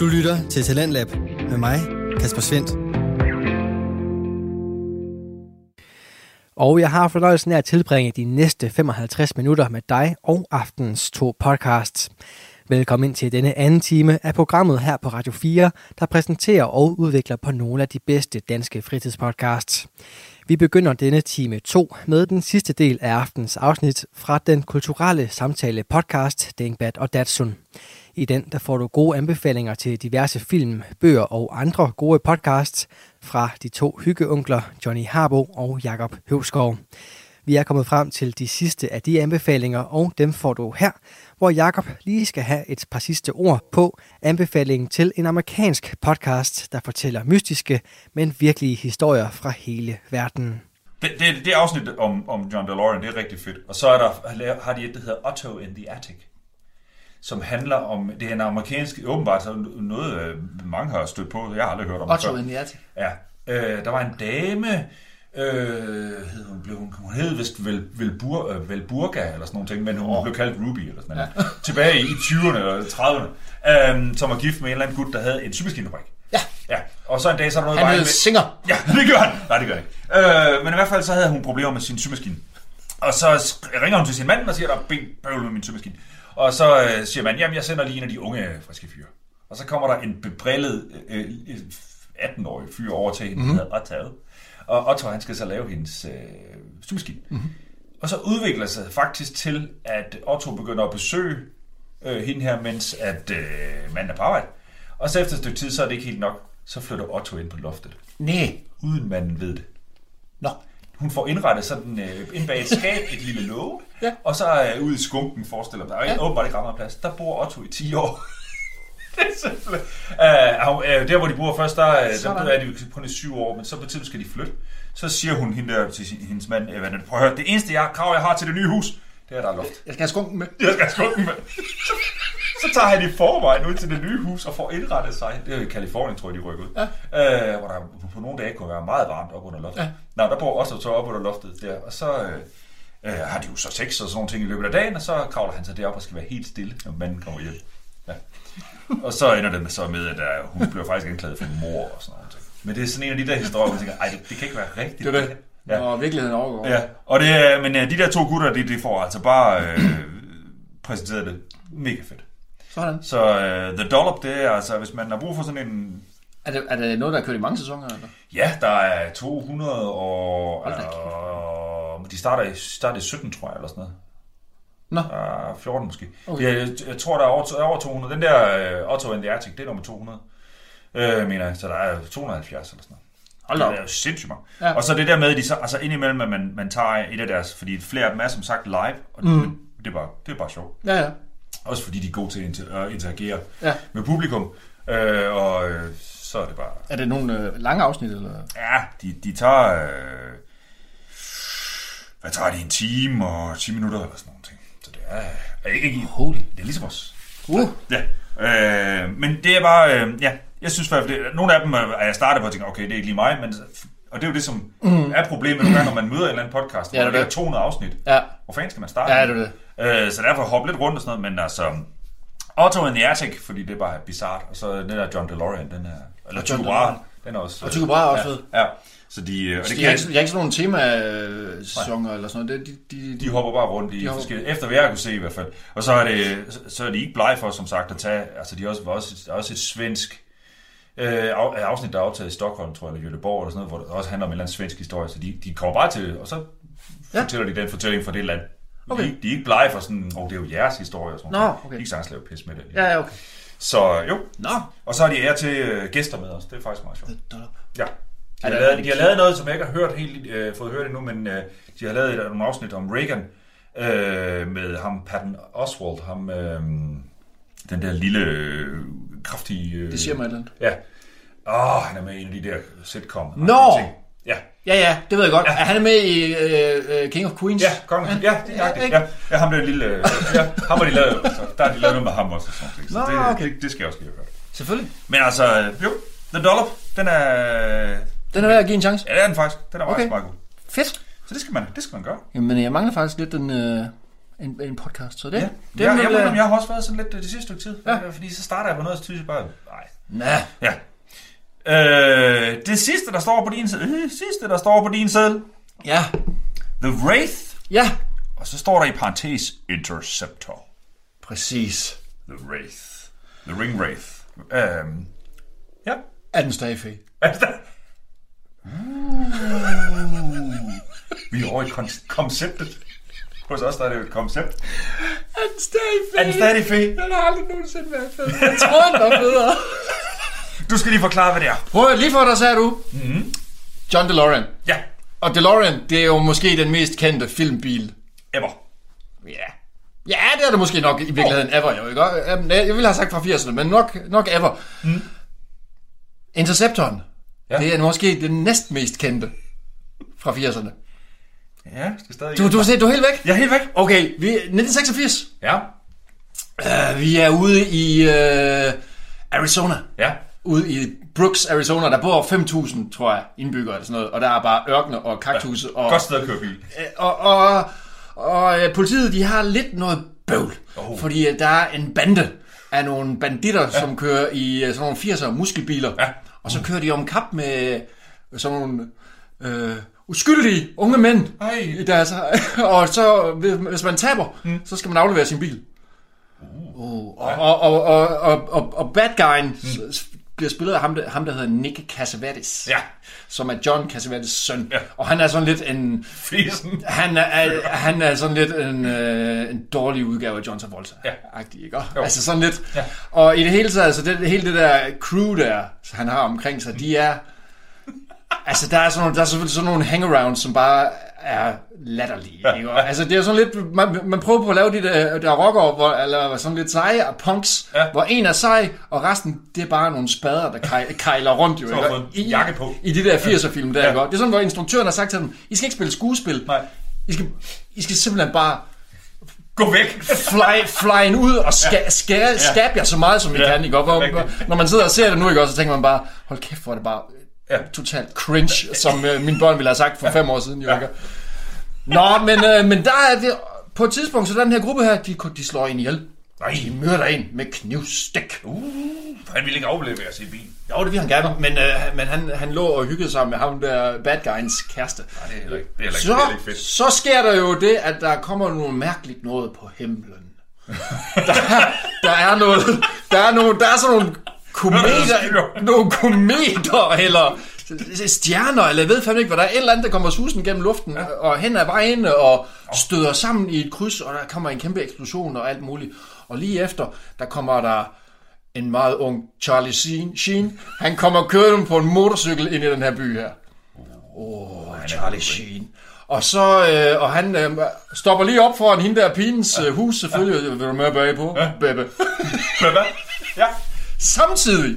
Du lytter til Talentlab med mig, Kasper Svendt. Og jeg har fornøjelsen af at tilbringe de næste 55 minutter med dig og aftens to podcasts. Velkommen ind til denne anden time af programmet her på Radio 4, der præsenterer og udvikler på nogle af de bedste danske fritidspodcasts. Vi begynder denne time 2 med den sidste del af aftens afsnit fra den kulturelle samtale podcast Dingbat og Datsun. I den der får du gode anbefalinger til diverse film, bøger og andre gode podcasts fra de to hyggeunkler Johnny Harbo og Jakob Høvskov. Vi er kommet frem til de sidste af de anbefalinger, og dem får du her, hvor Jakob lige skal have et par sidste ord på anbefalingen til en amerikansk podcast, der fortæller mystiske, men virkelige historier fra hele verden. Det, det, det afsnit om, om John DeLorean, det er rigtig fedt. Og så er der, har de et, der hedder Otto in the Attic, som handler om, det er en amerikansk, åbenbart så noget, øh, mange har stødt på, jeg har aldrig hørt om Otto the Attic. Ja, øh, der var en dame, øh, hed hun, blev hun, hun hed vist Vel, Velbur, øh, Velburga eller sådan nogle ting, men hun oh. blev kaldt Ruby eller sådan noget. Ja. Tilbage i 20'erne eller 30'erne, øh, som var gift med en eller anden gut, der havde en symaskinefabrik. Ja. Ja, og så en dag, så er der noget Han med... Singer. Ja, det gør han. Nej, det gør han ikke. Øh, men i hvert fald, så havde hun problemer med sin symaskine. Og så ringer hun til sin mand og siger, der er ben bøvl med min symaskine. Og så øh, siger man, jamen jeg sender lige en af de unge friske fyre. Og så kommer der en bebrillet øh, 18-årig fyr over til hende, mm-hmm. der hedder Otto. Og Otto, han skal så lave hendes øh, symaskine. Mm-hmm. Og så udvikler sig faktisk til, at Otto begynder at besøge øh, hende her, mens at øh, manden er på arbejde. Og så efter et stykke tid, så er det ikke helt nok. Så flytter Otto ind på loftet. Nej. Uden manden ved det. Nå. Hun får indrettet sådan øh, ind bag et skab, et lille låge, Ja. og så øh, ude i skunken, forestiller der er Ja. åbenbart ikke meget plads. Der bor Otto i 10 år. det er simpelthen... Øh, øh, der, hvor de bor først, der, øh, der er de kun i 7 år, men så på tidspunkt skal de flytte. Så siger hun hende der til sin, hendes mand, øh, prøv at høre, det eneste jeg, krav, jeg har til det nye hus, det er, der er loft. Jeg skal have skunken med. Jeg skal have skunken med. Så tager han i forvejen ud til det nye hus og får indrettet sig. Det er jo i Kalifornien, tror jeg, de rykker ud. Ja. Øh, hvor der på, nogle dage kunne være meget varmt op under loftet. Ja. Ja. Nå, der bor også så op under loftet der. Og så øh, øh, har de jo så sex og sådan nogle ting i løbet af dagen, og så kravler han sig derop og skal være helt stille, når manden kommer hjem. Ja. Og så ender det med, så med, at uh, hun bliver faktisk anklaget for mor og sådan noget. Men det er sådan en af de der historier, hvor man tænker, ej, det, det kan ikke være rigtigt. Det er det. Ja. Når virkeligheden overgår. Ja, og det, er- men øh, de der to gutter, de, de får altså bare øh, præsenteret det mega fedt. Sådan. Så øh, The Dollop, det er altså, hvis man har brug for sådan en... Er det, er det noget, der er kørt i mange sæsoner? Eller? Ja, der er 200 og... Øh, de starter i, starter i 17, tror jeg, eller sådan noget. Nå. Der er 14 måske. Okay. Jeg, jeg tror, der er over, er over 200. Den der øh, Otto and the Arctic, det er nummer 200. Øh, mener jeg. Så der er 270 eller sådan noget. Hold da op. Det er jo sindssygt mange. Ja. Og så det der med, at de så, altså indimellem, at man, man tager et af deres, fordi flere af dem er som sagt live, og det, mm. det, er, bare, det er bare sjovt. Ja, ja. Også fordi de er gode til at inter- at interagere Ja. med publikum. Øh, og øh, så er det bare... Er det nogle øh, lange afsnit? Eller? Ja, de, de tager... Øh, hvad tager de? En time og 10 minutter eller sådan noget. Så det er, er ikke, ikke... Holy. Det er ligesom os. Uh. Ja. Øh, men det er bare... Øh, ja, jeg synes det, nogle af dem er er jeg startet på at tænke, okay, det er ikke lige mig, men, og det er jo det, som mm. er problemet nogle gange, når man møder en eller anden podcast, Ja, det er der er det. 200 afsnit. Ja. Hvor fanden skal man starte? Ja, det er det. Øh, så derfor hoppe lidt rundt og sådan noget, men altså... Otto and the Attic, fordi det er bare bizart, og så den der John DeLorean, den er... Eller John Brahe, den er også... Og Tycho Brahe er også ja, fed. Ja, så de... øh, Og det de kan, ikke, de har ikke sådan nogle tema-sæsoner eller sådan noget. Det, de, de, de hopper bare rundt i De forskellige... Efter hvad jeg kunne se i hvert fald. Og så er, det, så- så er de ikke blege for, som sagt, at tage... Altså, de er også, var også, er også et svensk øh, af- afsnit, der er optaget i Stockholm, tror jeg, eller Göteborg, eller sådan noget, hvor det også handler om en eller anden svensk historie. Så de, de kommer bare til, og så ja. fortæller de den fortælling fra det land. Okay. De, er ikke- de er ikke blege for sådan, åh, oh, det er jo jeres historie og sådan noget. okay. De er ikke sagtens lave pis med det. Ja, okay. Så jo, Nå. og så har de ære til øh, gæster med os. Det er faktisk meget sjovt. Ja. De har, lavet, de har lavet noget, som jeg ikke har hørt helt, øh, fået hørt endnu, men øh, de har lavet et, nogle afsnit om Reagan øh, med ham, Patton Oswald, ham, øh, den der lille, øh, kraftige... Øh, Det siger mig et eller andet. Ja. Åh, oh, han er med i en af de der sitcom. Nå! ting. Ja, Ja, ja, det ved jeg godt. Ja. Er han med i øh, øh, King of Queens? ja, kongen. Ja, det er Ja, ja, ja, ham der lille... øh, Ja, ham har de lavet, så der har de lavet noget med ham også. Og sådan, så Nå, det, okay. det, det, skal jeg også lige hørt. Selvfølgelig. Men altså, øh, jo, The Dollop, den er... Den er værd at give en chance. Ja, det er den faktisk. Den er Okay. faktisk meget god. Fedt. Så det skal man, det skal man gøre. Jamen, jeg mangler faktisk lidt den... Øh, en, en podcast. Så det, Ja, det jeg, jeg, jeg, jeg har også været sådan lidt det sidste stykke tid. Ja. Fordi så starter jeg på noget, og så tyder jeg bare, nej. Ja, Ja. Øh, det sidste, der står på din seddel, øh, sidste, der står på din seddel, ja, The Wraith, ja, og så står der i parentes Interceptor. præcis. The Wraith. The Ring Wraith. Øhm, ja. Er den stadig fed? Vi er over i kon- konceptet. Hos os der er det jo et koncept. Er den stadig fed? Er den stadig fed? Den har aldrig nogensinde været fed. Jeg tror, den er federe. Du skal lige forklare, hvad det er. Prøv lige for dig, sagde du. Mm-hmm. John DeLorean. Ja, Og DeLorean, det er jo måske den mest kendte filmbil. ever. Ja. Ja, det er det måske nok i virkeligheden ever, jo, ikke? Øhm, Jeg ville have sagt fra 80'erne, men nok, nok ever. Mm. Interceptoren, ja. Det er måske den næst mest kendte fra 80'erne. Ja, jeg skal stadig... Du, du, du er helt væk? Jeg er helt væk. Okay, vi, 1986. Ja. Uh, vi er ude i uh, Arizona. Ja. Ude i Brooks, Arizona. Der bor 5.000, tror jeg, indbyggere eller sådan noget. Og der er bare ørkener og kaktusse. Og, Godt sted at køre bil. og, og, og øh, politiet, de har lidt noget bøvl. Oh. Fordi øh, der er en bande af nogle banditter, ja. som kører i øh, sådan nogle 80'er muskelbiler. Ja. Og så kører de om kap med sådan nogle øh, uskyldige unge mænd. Ej. I deres, og så, hvis- man taber, mm. så skal man aflevere sin bil. Uh. Og, og, og, og, og, og, og bad guyen mm. Bliver spillet af ham, der, ham, der hedder Nick Cassavetes. Ja. Som er John Cassavetes søn. Ja. Og han er sådan lidt en... Fisen. Han er, er, han er sådan lidt en, øh, en dårlig udgave af John Travolta. Ja. Agtig, ikke? Jo. Altså sådan lidt. Ja. Og i det hele taget, altså det, hele det der crew der, han har omkring sig, de er... Altså der er, sådan nogle, der er selvfølgelig sådan nogle hangarounds, som bare er latterlige. Ja. Ikke? Og, altså det er sådan lidt, man, man prøver på at lave de der, der rockere, hvor, eller sådan lidt seje og punks, Ja. hvor en er sej, og resten, det er bare nogle spader, der kej, kejler rundt jo. Ikke? en jakke på. I de der 80'er film der, Ja. ikke? Og Det er sådan, hvor instruktøren har sagt til dem, I skal ikke spille skuespil. Nej. I skal, I skal simpelthen bare Gå væk. fly, fly en ud og ska, ska, skab jer så meget, som I Ja, kan. Ikke? Og hvor, når man sidder og ser det nu, ikke? så tænker man bare, hold kæft, hvor er det bare Ja. totalt cringe, som øh, mine børn ville have sagt for fem år siden. Jo, ikke? Nå, men, øh, men der er det, på et tidspunkt, så den her gruppe her, de, de slår en ihjel. Nej. De myrder en med knivstik. Uh, han ville ikke overlevere sin bil. Jo, det vil han gerne, men, øh, men han, han lå og hyggede sig med ham der bad guyens kæreste. Nej, det er heller ikke, det er heller ikke, Så, det er heller ikke fedt. så sker der jo det, at der kommer noget mærkeligt noget på himlen. Der, der er noget, der er, nogle, der er sådan nogle kometer, nogle kometer, eller stjerner, eller jeg ved fandme ikke, hvad der er. Et eller andet, der kommer susen gennem luften, ja. og hen ad vejen, og støder sammen i et kryds, og der kommer en kæmpe eksplosion og alt muligt. Og lige efter, der kommer der en meget ung Charlie Sheen. Han kommer kørende på en motorcykel ind i den her by her. Åh, oh, Charlie Sheen. Og så, øh, og han øh, stopper lige op foran hende der pinens øh, hus, selvfølgelig. Vil du med på? Ja. Bebe. Hvad? Ja. Samtidig,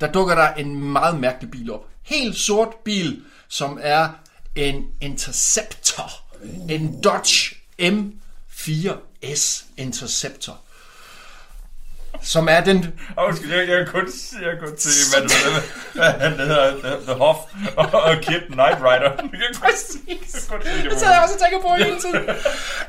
der dukker der en meget mærkelig bil op. Helt sort bil, som er en Interceptor. En Dodge M4S Interceptor. Som er den... Og undskyld, jeg, jeg, kan kun, jeg kun se, hvad, det, hvad han hedder, The, the Hoff og, og Kid Knight Rider. Præcis. Det sidder jeg også og tænker på hele tiden.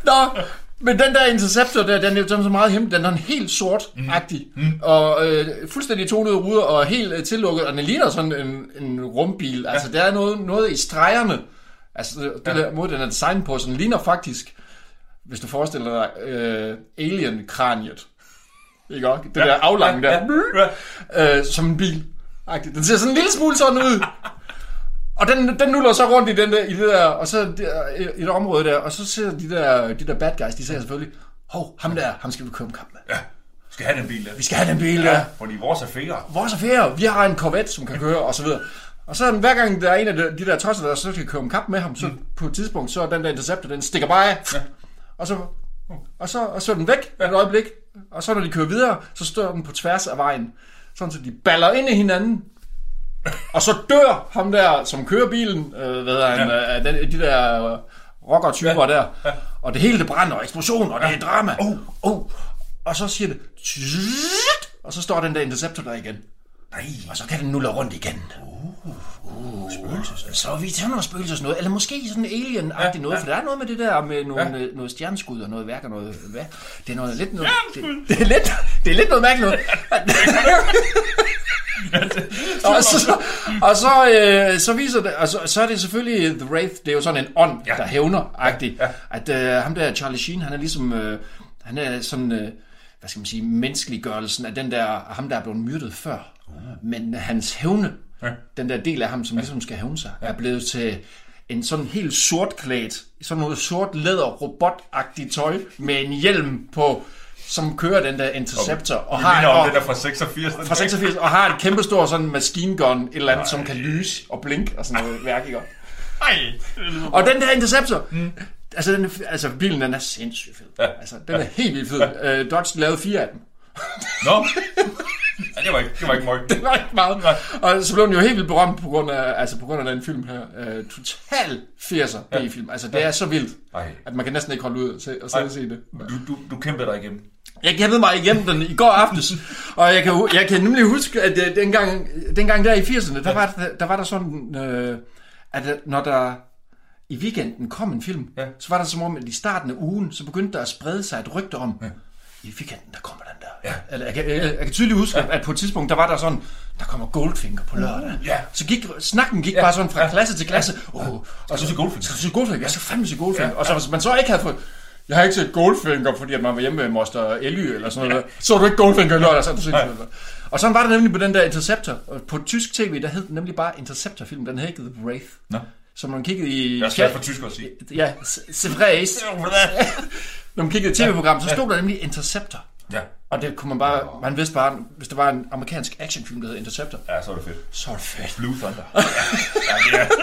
Nå, men den der Interceptor der, den er jo så meget hemmelig. Den er en helt sort-agtig. Mm. Og øh, fuldstændig tonede ruder og helt øh, tillukket. Og den ligner sådan en, en rumbil. Altså, der er noget, noget i stregerne. Altså, det, det der måde, den er designet på, så den ligner faktisk, hvis du forestiller dig, øh, Alien-kraniet. Ikke også? Det ja, der aflange ja, der. ja. Øh, som en bil. Den ser sådan en lille smule sådan ud. Og den, den nuller så rundt i, den der, i det der, og så der, i et område der, og så ser de der, de der bad guys, de siger selvfølgelig, hov, ham der, ham skal vi køre om kamp med. Ja. Skal have den bil der. Vi skal have den bil der. Fordi vores er fære. Vores affære, vi har en Corvette, som kan køre, og så videre. Og så hver gang der er en af de, de der tosser, der så skal køre om kamp med ham, så mm. på et tidspunkt, så er den der Interceptor, den stikker bare af. Ja. Og så, og så, og så er den væk ja. et øjeblik. Og så når de kører videre, så står den på tværs af vejen. Sådan så de baller ind i hinanden. Og så dør ham der, som kører bilen, øh, hvad hedder han, ja. øh, den, de der øh, rocker-typer ja. der. Ja. Og det hele det brænder, og eksplosion, og det er drama. Oh. Oh. Og så siger det, og så står den der Interceptor der igen. Nej. Og så kan den nulle rundt igen. Uh, spøgelses. Så er vi til noget spøgelses noget, eller måske sådan alien-agtigt Ja, noget, ja. for der er noget med det der med nogle, Ja. ja. noget stjerneskud og noget værk og noget, hvad? Det er noget lidt noget, det, det, er lidt, det er lidt noget mærkeligt noget. og så, og så, øh, så viser det, og så, så er det selvfølgelig The Wraith, det er jo sådan en ånd, Ja. ja. der hævner-agtigt, Ja, ja. at øh, ham der Charlie Sheen, han er ligesom, øh, han er sådan, øh, hvad skal man sige, menneskeliggørelsen af den der, ham der er blevet myrdet før. Men hans hævne, Ja. ja. den der del af ham, som ligesom skal hævne sig, er blevet til en sådan helt sortklædt, sådan noget sort læder robotagtigt tøj med en hjelm på, som kører den der Interceptor. Og, Vi har, om og, den der fra 86. den fra der. 86, og har et kæmpe stor sådan machine gun, et eller andet, som kan lyse og blinke og sådan noget værk, ikke? Ej, Og den der Interceptor, mm. altså, den, altså bilen den er sindssygt fed. Ja. Ja. Altså, den er helt vildt fed. Ja. Uh, Dodge lavede fire af dem. Nå. Ja, det var ikke, det var ikke møg. Det var ikke meget. Nej. Og så blev den jo helt vildt berømt på grund af, altså på grund af den film her. Uh, total 80'er B-film. Altså det er så vildt, Ej. at man kan næsten ikke holde ud og se, og og se det. Du, du, du kæmpede dig igennem. Jeg kæmpede mig igennem den i går aftes, og jeg kan, jeg kan nemlig huske, at øh, dengang, dengang der i 80'erne, der var, der, der var der sådan, øh, at øh, når der i weekenden kom en film, Ja. ja. så var der som om, at i starten af ugen, så begyndte der at sprede sig et rygte om, ja. I weekenden, der kommer den der. Ja. Eller, jeg, kan, jeg, jeg kan tydeligt huske, ja. at på et tidspunkt, der var der sådan, der kommer Goldfinger på lørdag. Ja. Så gik, snakken gik Ja. ja. bare sådan fra Ja. ja. klasse til klasse. Oh, og du se Goldfinger? Skal du se Goldfinger? Jeg skal fandme se Goldfinger. Ja. Ja. Og så hvis man så ikke havde fået, jeg har ikke set Goldfinger, fordi at man var hjemme med Moster Elly eller sådan noget. Så du ikke Goldfinger lørdag, så du set det. Og sådan var det nemlig på den der Interceptor. Og på tysk tv, der hed den nemlig bare Interceptor-film. Den hed ikke The Wraith. Nå. Så når man kiggede i... Jeg svært for tysk at sige. Ja, Sevres. Når man kiggede i tv-program, så stod der nemlig Interceptor. Ja, Og det kunne man bare... Man vidste bare, hvis der var en amerikansk actionfilm, der hed Interceptor, ja, så er det fedt. så var det fedt. Blue Thunder. Ja, ja, det.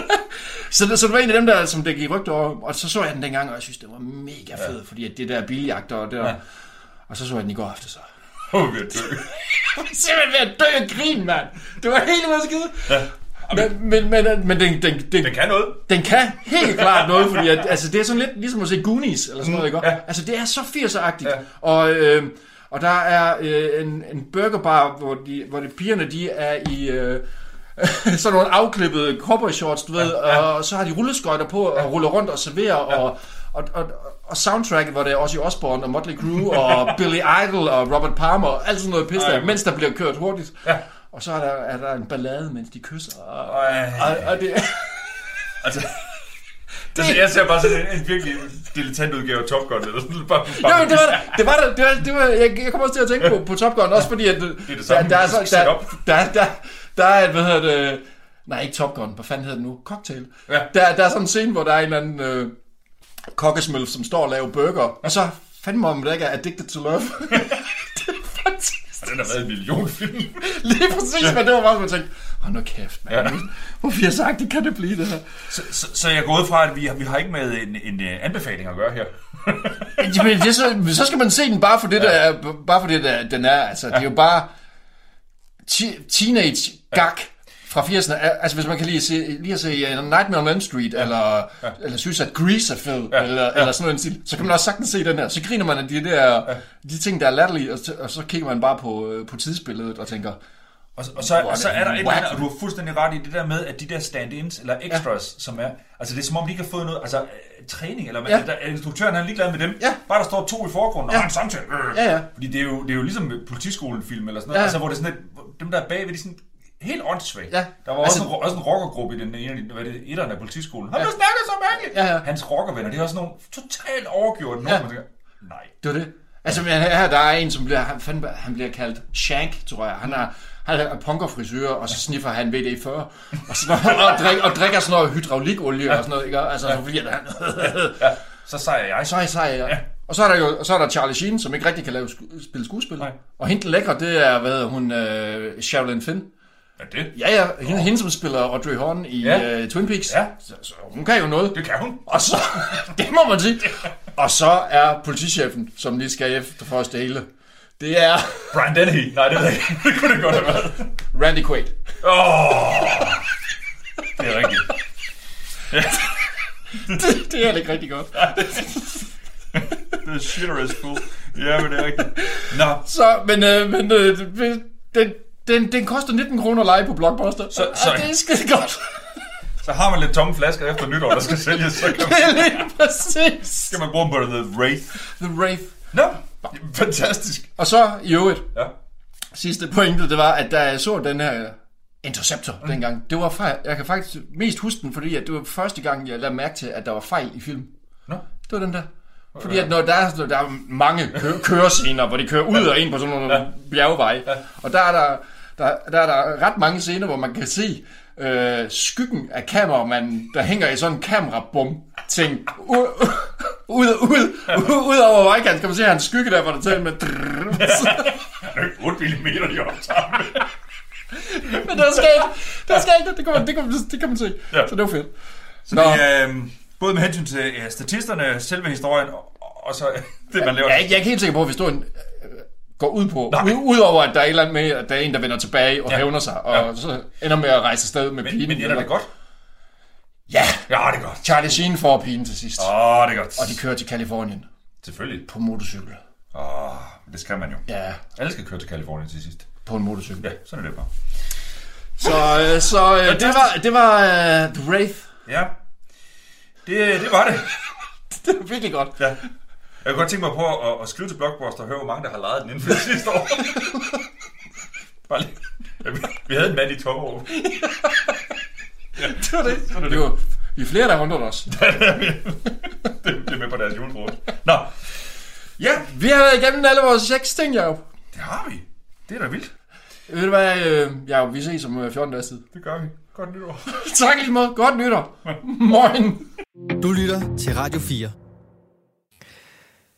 Så det, så det var en af dem der, som det gik rygte over, og så så jeg den dengang, og jeg synes, det var mega fed, ja. fordi at det der biljagter, og det der, Ja. og så så jeg den i går aftes, så. Åh, er død. Jeg var simpelthen ved at dø af grin, mand. Det var helt vildt skide. Ja. Men, men, men, men den, den, den, Den kan noget. den kan helt klart noget, fordi at, altså, det er sådan lidt ligesom at se Goonies, eller sådan noget, ikke? ja. Altså, det er så 80'er-agtigt. Ja. Og, øh, og der er øh, en, en burgerbar, hvor, de, hvor de pigerne, de er i... Øh, sådan nogle afklippede cowboy shorts, du ved, ja. og så har de rulleskøjter på og ruller rundt og serverer, og, og, og, og soundtracket, hvor det er Ozzy Osbourne og Motley Crue og Billy Idol og Robert Palmer og alt sådan noget pis Ej, der, hvor- mens der bliver kørt hurtigt. Ja. Og så er der, er der en ballade, mens de kysser. Og, og, og det, Altså, det, jeg ser bare sådan en, en virkelig dilettant udgave af Top Gun. Eller sådan, bare, Jo, men det var det. Det var det. var, det var, jeg, jeg kommer også til at tænke på, på Top Gun, også fordi, at det, er det samme der, der, er der, der, der, der er et, hvad hedder det, nej, ikke Top Gun, hvad fanden hedder det nu? Cocktail. Ja. Der, der er sådan en scene, hvor der er en eller anden øh, kokkesmølf, som står og laver burger, og så fandme om, det ikke er Addicted to Love. det er fantastisk. Og den har været en million film. Lige præcis, ja. men det var bare, jeg tænkte, hold nu kæft, mand. Ja. Ja. Hvorfor jeg sagt, det kan det blive det her? Så, så, så jeg går ud fra, at vi, har- vi har ikke med en, en uh, anbefaling at gøre her. Jamen, det, så, så skal man se den bare for det, der er, bare for det, der, den er. Altså, det er jo bare teenage gag fra 80'erne. Al- Altså, hvis man kan lige se, lige at se uh, Nightmare on Elm Street, eller, eller synes, at Grease er fed, Ja. eller, eller sådan noget, en stil, så kan man også sagtens se den her. Så griner man af de der, de ting, der er latterlige, og, så- og så kigger man bare på, øh, på tidsbilledet og tænker, Og, og så, og så er der et eller andet, og du har fuldstændig ret i det der med, at de der stand-ins, eller extras, ja. som er, altså det er som om, de ikke har fået noget, altså øh, træning, eller Ja. ja. der, instruktøren han er ligeglad med dem. Ja. Bare der står to i forgrunden, og Ja. har en samtale. Øh. Ja, ja. Fordi det er, jo, det er jo ligesom politiskolen-film, eller sådan noget, Ja. altså hvor det er sådan et, dem der er bagved, de sådan helt åndssvagt. Ja. Der var Altså- også, en, også en rockergruppe i den ene hvad er det, etterne af politiskolen. Han ja. snakker så mærkeligt. Ja, ja. Hans rockervenner, det er også nogle totalt overgjort. Ja. Ja. Man tænker, nej. Det var det. Altså, men her der er en, som bliver, han, fandme, han bliver kaldt Shank, tror jeg. Han har, han har punkerfrisyrer, og så sniffer han VD40, og, sådan og, drik, og drikker sådan noget hydraulikolie og sådan noget, ikke? Altså, så fordi han, Ja. Så sejrer jeg. så er sej, ja. Og så er der jo så er der Charlie Sheen, som ikke rigtig kan lave spille skuespil. Nej. Og hende lækre, det er, hvad hun, uh, Sherilyn Finn. Er det? Ja, ja, hende, hende som spiller Audrey Horn i Ja. ja. uh, Twin Peaks. Ja. Så, så, hun kan jo noget. Det kan hun. Og så, det må man sige. Og så er politichefen, som lige skal efter for os det hele. Det er Brian Dennehy. Nej, det ved jeg ikke. Det kunne det godt have været. Randy Quaid. Åh! Det er rigtigt. det, det er det ikke rigtig godt. The shitter is cool. Ja, men det er rigtigt. Nå, Så, men, øh, men øh, den, Den, den koster 19 kroner at lege på Blockbuster. Så- Så, så, det er skide godt. Så har man lidt tomme flasker efter nytår, der skal sælges, så kan Det man, er lige præcis. skal man bruge dem på The Wraith. The Wraith. Nå, fantastisk. Og så i øvrigt, Ja. sidste pointe, det var, at da jeg så den her Interceptor mm. dengang, det var fejl. Jeg kan faktisk mest huske den, fordi at det var første gang, jeg lagde mærke til, at der var fejl i film. Nå. Det var den der. Fordi at når der er, når der er mange kø- kørescener, hvor de kører ud og ind på sådan nogle ja. bjergveje, ja. og der er der, der, der er der ret mange scener, hvor man kan se øh, skyggen af kameramanden, der hænger i sådan en kamerabum ting ud, ud, ud, ud, over vejkanten, kan man se hans skygge der, hvor der taler med Han er jo 8 mm, de optager med. Men der skal ikke, der skal ikke, det kan man, det kan man, det kan man se. Ja. Ja. Så det var fedt. Så det er øh, både med hensyn til øh, statisterne, selve historien, og, så det, man laver. Jeg er, ikke, jeg er ikke helt sikker på, at historien øh, går ud på. Nej. Udover, at der er et eller andet med, at der er en, der vender tilbage og Ja. hævner sig, og Ja. så ender med at rejse afsted med men, pigen. men ender det godt? Ja, Ja, det er godt. Charlie Sheen får pigen til sidst. Åh, oh, det er godt. Og de kører til Kalifornien Selvfølgelig. på motorcykel. Åh, oh, det skal man jo. Ja, Alle skal køre til Kalifornien til sidst. på en motorcykel. Ja, sådan er det bare. Så, øh, så øh, det var, det var uh, The Wraith. Ja, det, det var det. Det var virkelig godt. Ja. Jeg kunne godt tænke mig på at, at skrive til Blockbuster og høre, hvor mange der har lejet den inden for det sidste år. Bare lige. Ja, vi, vi havde en mand i Tommerup. Det var det. Det var, vi er flere, der undrede os. det, det er med på deres julefrokost. Nå. Ja, Vi har været igennem alle vores seks ting, Jacob. det har vi. Det er da vildt. Ved du hvad, øh, Jacob, vi ses om øh, 14 dages tid. Det gør vi. Godt nytår. tak lige måde. Godt nytår. Morgen. Du lytter til Radio 4.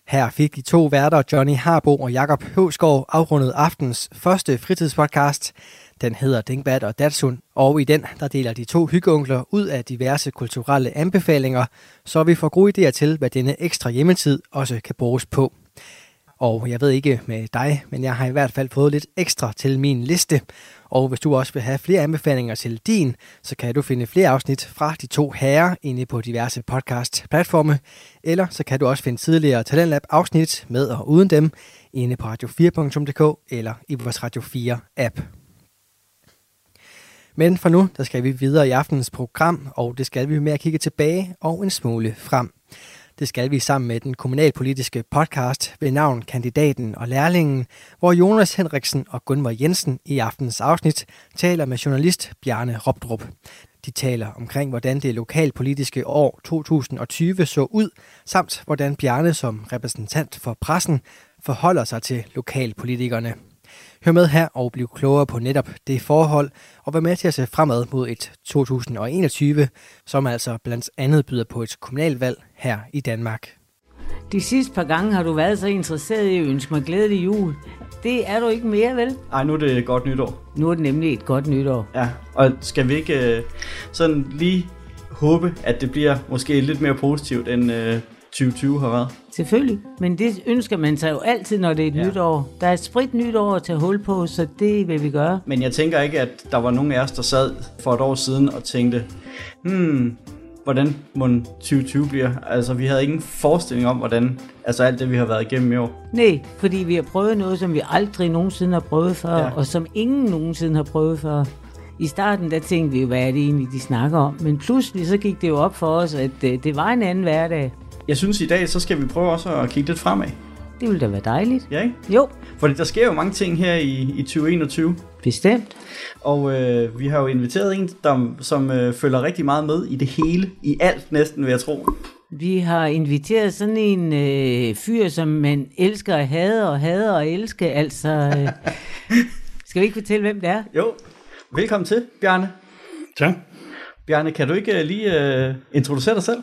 Her fik de to værter, Johnny Harbo og Jakob Høvsgaard, afrundet aftens første fritidspodcast. Den hedder Dinkbat og Datsun, og i den der deler de to hyggeonkler ud af diverse kulturelle anbefalinger, så vi får gode idéer til, hvad denne ekstra hjemmetid også kan bruges på. Og jeg ved ikke med dig, men jeg har i hvert fald fået lidt ekstra til min liste. Og hvis du også vil have flere anbefalinger til din, så kan du finde flere afsnit fra de to herrer inde på diverse podcast-platforme. Eller så kan du også finde tidligere Talentlab afsnit med og uden dem inde på radio4.dk eller i vores Radio 4 app. Men for nu, der skal vi videre i aftenens program, og det skal vi med at kigge tilbage og en smule frem. Det skal vi sammen med den kommunalpolitiske podcast ved navn Kandidaten og Lærlingen, hvor Jonas Henriksen og Gunvor Jensen i aftens afsnit taler med journalist Bjarne Robdrup. De taler omkring, hvordan det lokalpolitiske år 2020 så ud, samt hvordan Bjarne som repræsentant for pressen forholder sig til lokalpolitikerne. Hør med her og bliv klogere på netop det forhold, og vær med til at se fremad mod et 2021, som altså blandt andet byder på et kommunalvalg her i Danmark. De sidste par gange har du været så interesseret i at ønske mig glædelig jul. Det er du ikke mere, vel? Ej, nu er det et godt nytår. Nu er det nemlig et godt nytår. Ja, og skal vi ikke øh, sådan lige håbe, at det bliver måske lidt mere positivt, end øh, 2020 har været? Selvfølgelig. Men det ønsker man sig jo altid, når det er et Ja. ja. nytår. Der er et sprit nytår at tage hul på, så det vil vi gøre. Men jeg tænker ikke, at der var nogen af os, der sad for et år siden og tænkte, hmm, hvordan må 2020 bliver? Altså, vi havde ingen forestilling om, hvordan, altså alt det, vi har været igennem i år. Nej, fordi vi har prøvet noget, som vi aldrig nogensinde har prøvet før, Ja. ja. og som ingen nogensinde har prøvet før. I starten, der tænkte vi jo, hvad er det egentlig, de snakker om? Men pludselig så gik det jo op for os, at øh, det var en anden hverdag. Jeg synes i dag, så skal vi prøve også at kigge lidt fremad. Det ville da være dejligt. Ja, ikke? Jo, Fordi der sker jo mange ting her i, i 2021. bestemt. Og øh, vi har jo inviteret en, der, som øh, følger rigtig meget med i det hele, i alt næsten, vil jeg tro. Vi har inviteret sådan en øh, fyr, som man elsker at hade og hader og elske. Altså, øh, skal vi ikke fortælle, hvem det er? Jo, velkommen til, Bjarne. Tak. Bjarne, kan du ikke øh, lige øh, introducere dig selv?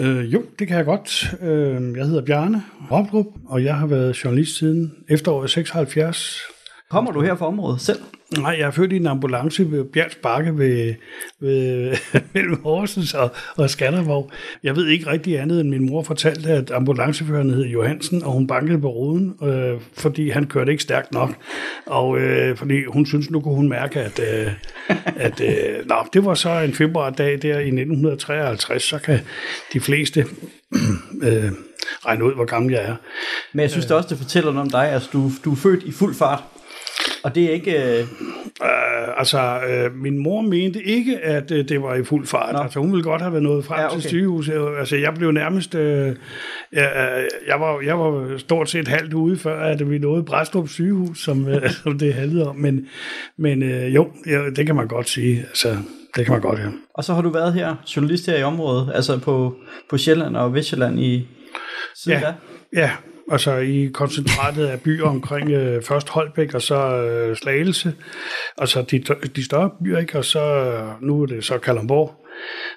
Øh, jo, det kan jeg godt. Øh, jeg hedder Bjarne Robrup, og jeg har været journalist siden efteråret 76. Kommer du her fra området selv? Nej, jeg er født i en ambulance ved Bjergs Bakke ved, ved, mellem Horsens og, og Skanderborg. Jeg ved ikke rigtig andet, end min mor fortalte, at ambulanceføreren hed Johansen, og hun bankede på ruden, øh, fordi han kørte ikke stærkt nok. Og øh, fordi hun synes nu kunne hun mærke, at, øh, at øh, nå, det var så en februardag der i 1953, så kan de fleste øh, regne ud, hvor gammel jeg er. Men jeg synes det også, det fortæller noget om dig. Altså, du, du er født i fuld fart. Og det er ikke... Øh, Uh, altså, uh, min mor mente ikke, at uh, det var i fuld fart. Nå. Altså, hun ville godt have været nået frem Ja, okay. til sygehuset. Altså, jeg blev nærmest... Uh, jeg, jeg, var, jeg var stort set halvt ude, før at vi nåede Bræstrup sygehus, som, uh, som det handlede om. Men, men uh, jo, ja, det kan man godt sige. Altså, det kan man godt, ja. og så har du været her, journalist her i området, altså på, på Sjælland og Vestjylland i siden Ja. da. Ja, altså i koncentratet af byer omkring øh, først Holbæk og så øh, Slagelse. Altså de, de større byer, ikke? Og så øh, nu er det så Kalundborg.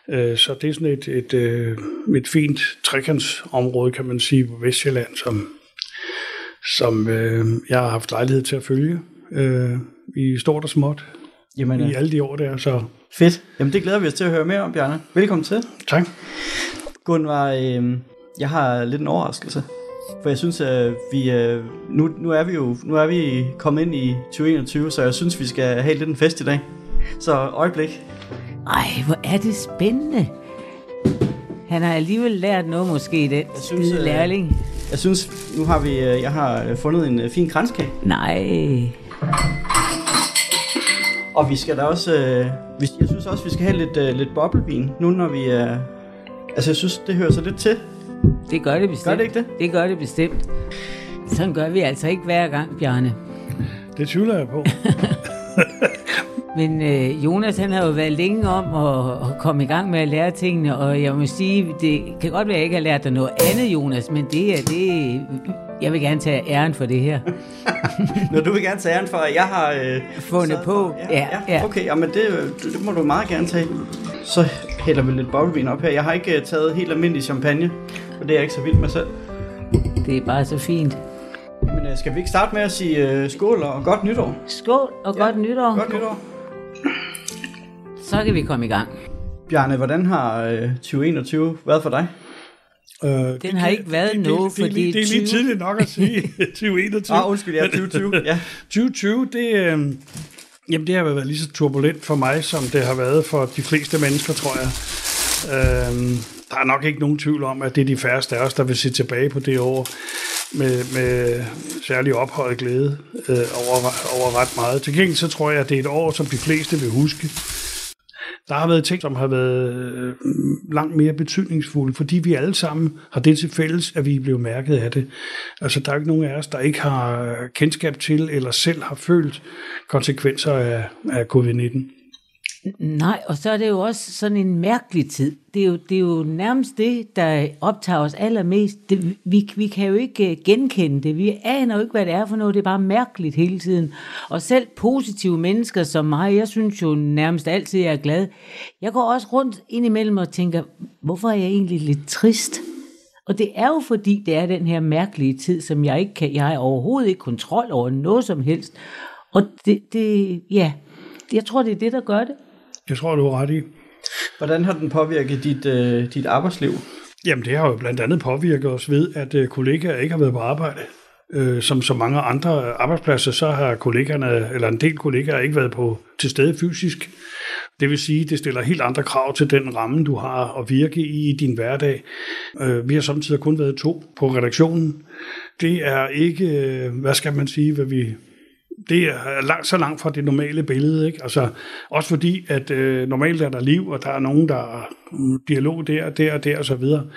Øh, så det er sådan et, et, øh, et fint trekantsområde, kan man sige, på Vestjylland, som, som øh, jeg har haft lejlighed til at følge øh, i stort og småt Jamen, i ja. alle de år der. Så fedt. Jamen, det glæder vi os til at høre mere om, Bjarne. Velkommen til. tak. Gunvar, øh, jeg har lidt en overraskelse. For jeg synes, at vi, øh, nu, nu, er vi jo nu er vi kommet ind i 2021, så jeg synes, vi skal have lidt en fest i dag. Så øjeblik. Ej, hvor er det spændende. Han har alligevel lært noget måske, den synes, skide øh, lærling. Jeg synes, nu har vi, øh, jeg har fundet en fin kranskage. Nej. Og vi skal da også, jeg synes også, vi skal have lidt, lidt boblevin, nu når vi er... altså, jeg synes, det hører sig lidt til. Det gør det bestemt. Gør det ikke det? Det gør det bestemt. Sådan gør vi altså ikke hver gang, Bjarne. Det tvivler jeg på. Men øh, Jonas, han har jo været længe om at, at komme i gang med at lære tingene, og jeg må sige, det kan godt være, at jeg ikke har lært dig noget andet, Jonas, men det er det... Jeg vil gerne tage æren for det her. Når du vil gerne tage æren for, at jeg har... Øh, Fundet på. for- Ja, Ja, ja. Okay, jamen det, øh, det må du meget gerne tage. Så hælder vi lidt boblevin op her. Jeg har ikke øh, taget helt almindelig champagne, og det er jeg ikke så vild med selv. Det er bare så fint. Men øh, skal vi ikke starte med at sige øh, skål og godt nytår? Skål og Ja, godt nytår. Godt nytår. Så kan vi komme i gang. Bjarne, hvordan har øh, 2021 været for dig? Øh, Den har ikke været det, noget, det, det, fordi det, det er lige 20 tidligt nok at sige 2021. Ah, undskyld, ja, 2020. ja. 2020, det, øh, jamen det har været lige så turbulent for mig, som det har været for de fleste mennesker, tror jeg. Øh, der er nok ikke nogen tvivl om, at det er de færreste af os, der vil se tilbage på det år med, med særlig ophøjet glæde øh, over, over ret meget. Til gengæld så tror jeg, at det er et år, som de fleste vil huske. Der har været ting, som har været øh, langt mere betydningsfulde, fordi vi alle sammen har det til fælles, at vi er blevet mærket af det. Altså, der er ikke nogen af os, der ikke har kendskab til eller selv har følt konsekvenser af, af covid-19. Nej, og så er det jo også sådan en mærkelig tid. Det er jo, det er jo nærmest det, der optager os allermest. Det, vi, vi kan jo ikke øh, genkende det. Vi aner jo ikke, hvad det er for noget. Det er bare mærkeligt hele tiden. Og selv positive mennesker som mig, jeg synes jo nærmest altid, jeg er glad. Jeg går også rundt indimellem og tænker, hvorfor er jeg egentlig lidt trist? Og det er jo fordi, det er den her mærkelige tid, som jeg ikke kan, jeg har overhovedet ikke kontrol over noget som helst. Og det, det ja, jeg tror, det er det, der gør det. Jeg tror, du har ret i. Hvordan har den påvirket dit, øh, dit arbejdsliv? Jamen, det har jo blandt andet påvirket os ved, at øh, kollegaer ikke har været på arbejde. Øh, som så mange andre arbejdspladser, så har kollegaerne, eller en del kollegaer, ikke været på til stede fysisk. Det vil sige, det stiller helt andre krav til den ramme, du har at virke i i din hverdag. Øh, vi har samtidig kun været to på redaktionen. Det er ikke, øh, hvad skal man sige, hvad vi det er langt, så langt fra det normale billede. Ikke? Altså, også fordi, at øh, normalt er der liv, og der er nogen, der er mm, dialog der, der og der og så videre.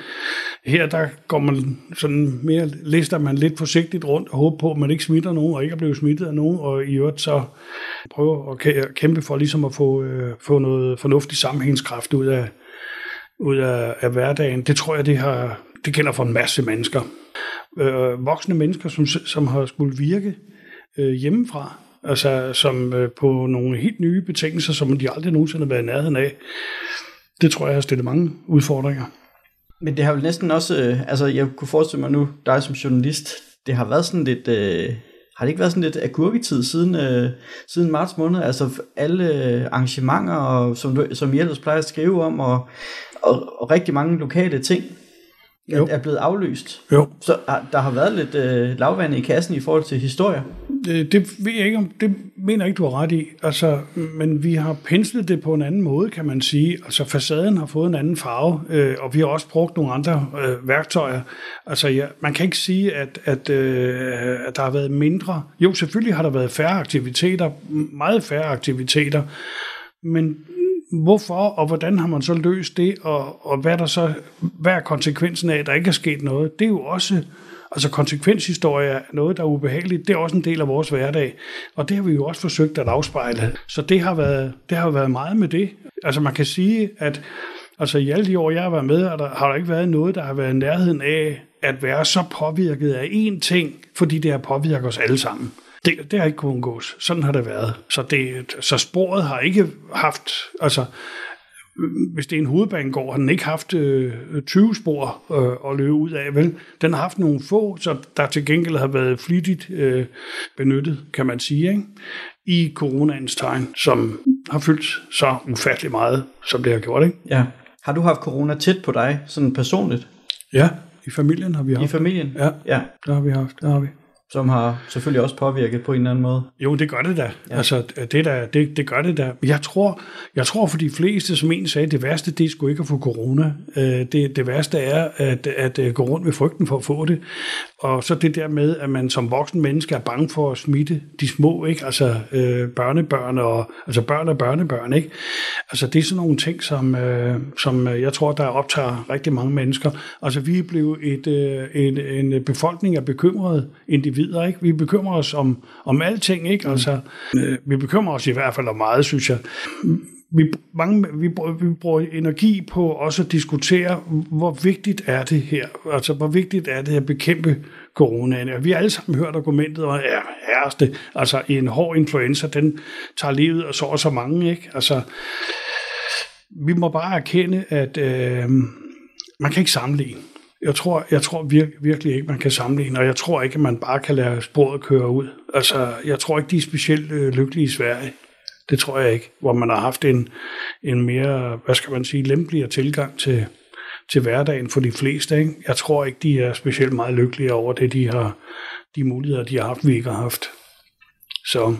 Her der går man sådan mere, lister man lidt forsigtigt rundt og håber på, at man ikke smitter nogen, og ikke er blevet smittet af nogen, og i øvrigt så prøver at kæmpe for ligesom at få, øh, få noget fornuftig sammenhængskraft ud af, ud af, af hverdagen. Det tror jeg, det, har, det gælder for en masse mennesker. Øh, voksne mennesker, som, som har skulle virke øh, hjemmefra, altså som øh, på nogle helt nye betingelser, som de aldrig nogensinde har været i nærheden af. Det tror jeg har stillet mange udfordringer. Men det har vel næsten også, øh, altså jeg kunne forestille mig nu, dig som journalist, det har været sådan lidt, øh, har det ikke været sådan lidt agurketid siden, øh, siden marts måned? Altså alle arrangementer, og, som, du, som I ellers plejer at skrive om, og, og, og rigtig mange lokale ting. Jo. er, blevet aflyst. Jo. Så ah, der har været lidt øh, lavvand i kassen i forhold til historie. Det, det ved jeg ikke om, det mener jeg ikke, du har ret i. Altså, men vi har penslet det på en anden måde, kan man sige. Altså, facaden har fået en anden farve, øh, og vi har også brugt nogle andre øh, værktøjer. Altså, ja, man kan ikke sige, at, at, øh, at der har været mindre. Jo, selvfølgelig har der været færre aktiviteter, meget færre aktiviteter, men hvorfor og hvordan har man så løst det, og, og hvad, er der så, hvad er konsekvensen af, at der ikke er sket noget? Det er jo også, altså konsekvenshistorie er noget, der er ubehageligt. Det er også en del af vores hverdag, og det har vi jo også forsøgt at afspejle. Så det har været, det har været meget med det. Altså man kan sige, at altså i alle de år, jeg har været med, er der, har der ikke været noget, der har været i nærheden af at være så påvirket af én ting, fordi det har påvirket os alle sammen. Det, det har ikke kunnet undgås. Sådan har det været. Så, det, så sporet har ikke haft, altså hvis det er en hovedbanegård, har den ikke haft øh, 20 spor øh, at løbe ud af, vel? Den har haft nogle få, så der til gengæld har været flittigt øh, benyttet, kan man sige, ikke? i coronaens tegn, som har fyldt så ufattelig meget, som det har gjort, ikke? Ja. Har du haft corona tæt på dig, sådan personligt, Ja, i familien har vi i haft. familien? Ja, Ja, der har vi haft, der har vi. Som har selvfølgelig også påvirket på en eller anden måde. Jo, det gør det da. Ja. Altså, det, der, det, det gør det da. Jeg tror, jeg tror for de fleste, som en sagde, det værste, det er sgu ikke at få corona. Øh, Det, det værste er at, at øh, gå rundt med frygten for at få det. Og så det der med, at man som voksen menneske er bange for at smitte de små, ikke? Altså øh, børnebørn og altså børn og børnebørn, ikke? Altså det er sådan nogle ting, som, øh, som øh, jeg tror, der optager rigtig mange mennesker. Altså vi er blevet et, øh, en, en befolkning af bekymrede individer, ikke? Vi bekymrer os om, om alting, ikke? Altså øh, vi bekymrer os i hvert fald om meget, synes jeg vi, mange, vi, vi bruger energi på også at diskutere, hvor vigtigt er det her? Altså, hvor vigtigt er det at bekæmpe coronaen? Og vi har alle sammen hørt argumentet om, ja, herreste, altså en hård influenza, den tager livet af så og så mange, ikke? Altså, vi må bare erkende, at øh, man kan ikke sammenligne. Jeg tror, jeg tror vir- virkelig ikke, man kan sammenligne, og jeg tror ikke, at man bare kan lade sporet køre ud. Altså, jeg tror ikke, de er specielt øh, lykkelige i Sverige. Det tror jeg ikke, hvor man har haft en, en mere, hvad skal man sige, lempeligere tilgang til, til hverdagen for de fleste. Ikke? Jeg tror ikke, de er specielt meget lykkelige over det, de har, de muligheder, de har haft, vi ikke har haft. Så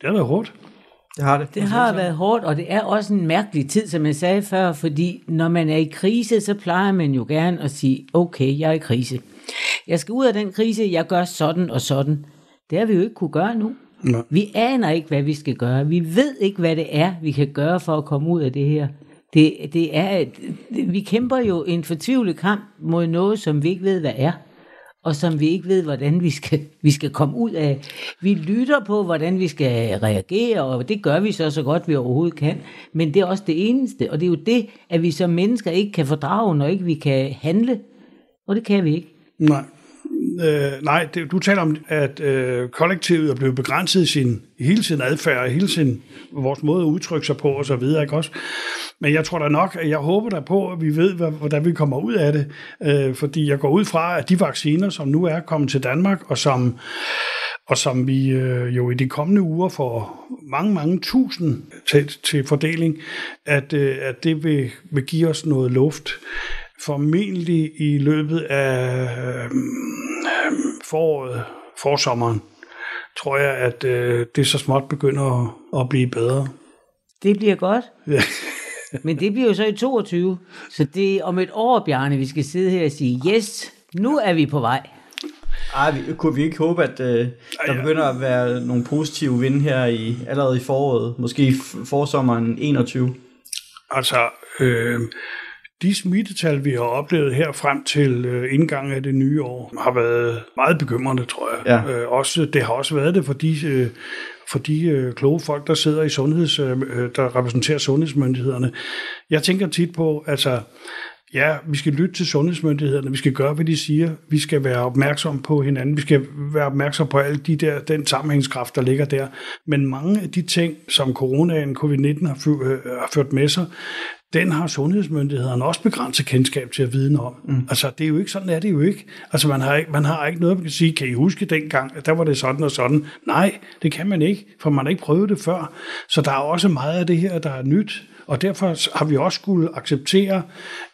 det har været hårdt. Det har det. Det har været hårdt, og det er også en mærkelig tid, som jeg sagde før, fordi når man er i krise, så plejer man jo gerne at sige, okay, jeg er i krise. Jeg skal ud af den krise, jeg gør sådan og sådan. Det har vi jo ikke kunne gøre nu. Nej. Vi aner ikke, hvad vi skal gøre. Vi ved ikke, hvad det er, vi kan gøre for at komme ud af det her. Det, det er, et- vi kæmper jo en fortvivlet kamp mod noget, som vi ikke ved, hvad er og som vi ikke ved, hvordan vi skal, vi skal komme ud af. Vi lytter på, hvordan vi skal reagere, og det gør vi så så godt, vi overhovedet kan. Men det er også det eneste, og det er jo det, at vi som mennesker ikke kan fordrage, når ikke vi kan handle. Og det kan vi ikke. Nej. Øh, nej, det, du taler om, at øh, kollektivet er blevet begrænset i sin, hele sin adfærd, og hele sin, vores måde at udtrykke sig på og så videre, ikke også? Men jeg tror da nok, at jeg håber da på, at vi ved, hvad, hvordan vi kommer ud af det. Øh, fordi jeg går ud fra, at de vacciner, som nu er kommet til Danmark, og som, og som vi øh, jo i de kommende uger får mange, mange tusind til, til fordeling, at, øh, at det vil, vil give os noget luft. Formentlig i løbet af øh, foråret, forsommeren, tror jeg, at øh, det så småt begynder at, at blive bedre. Det bliver godt. Ja. Men det bliver jo så i 22. Så det er om et år, Bjarne, vi skal sidde her og sige, yes, nu er vi på vej. Ej, vi, kunne vi ikke håbe, at øh, der begynder at være nogle positive vinde her i allerede i foråret, måske i forsommeren 21? Altså, øh, de smittetal, vi har oplevet her frem til øh, indgangen af det nye år, har været meget bekymrende, tror jeg. Ja. Øh, også, det har også været det for de, øh, for de øh, kloge folk, der sidder i sundheds, øh, der repræsenterer sundhedsmyndighederne. Jeg tænker tit på, altså, ja, vi skal lytte til sundhedsmyndighederne, vi skal gøre, hvad de siger, vi skal være opmærksom på hinanden, vi skal være opmærksom på alle de der, den sammenhængskraft, der ligger der. Men mange af de ting, som coronaen, covid-19 har, øh, har ført med sig, den har sundhedsmyndighederne også begrænset kendskab til at vide om. Mm. Altså, det er jo ikke sådan, er det jo ikke. Altså, man har, ikke, man har ikke noget, man kan sige, kan I huske dengang, at der var det sådan og sådan. Nej, det kan man ikke, for man har ikke prøvet det før. Så der er også meget af det her, der er nyt, Og derfor har vi også skulle acceptere,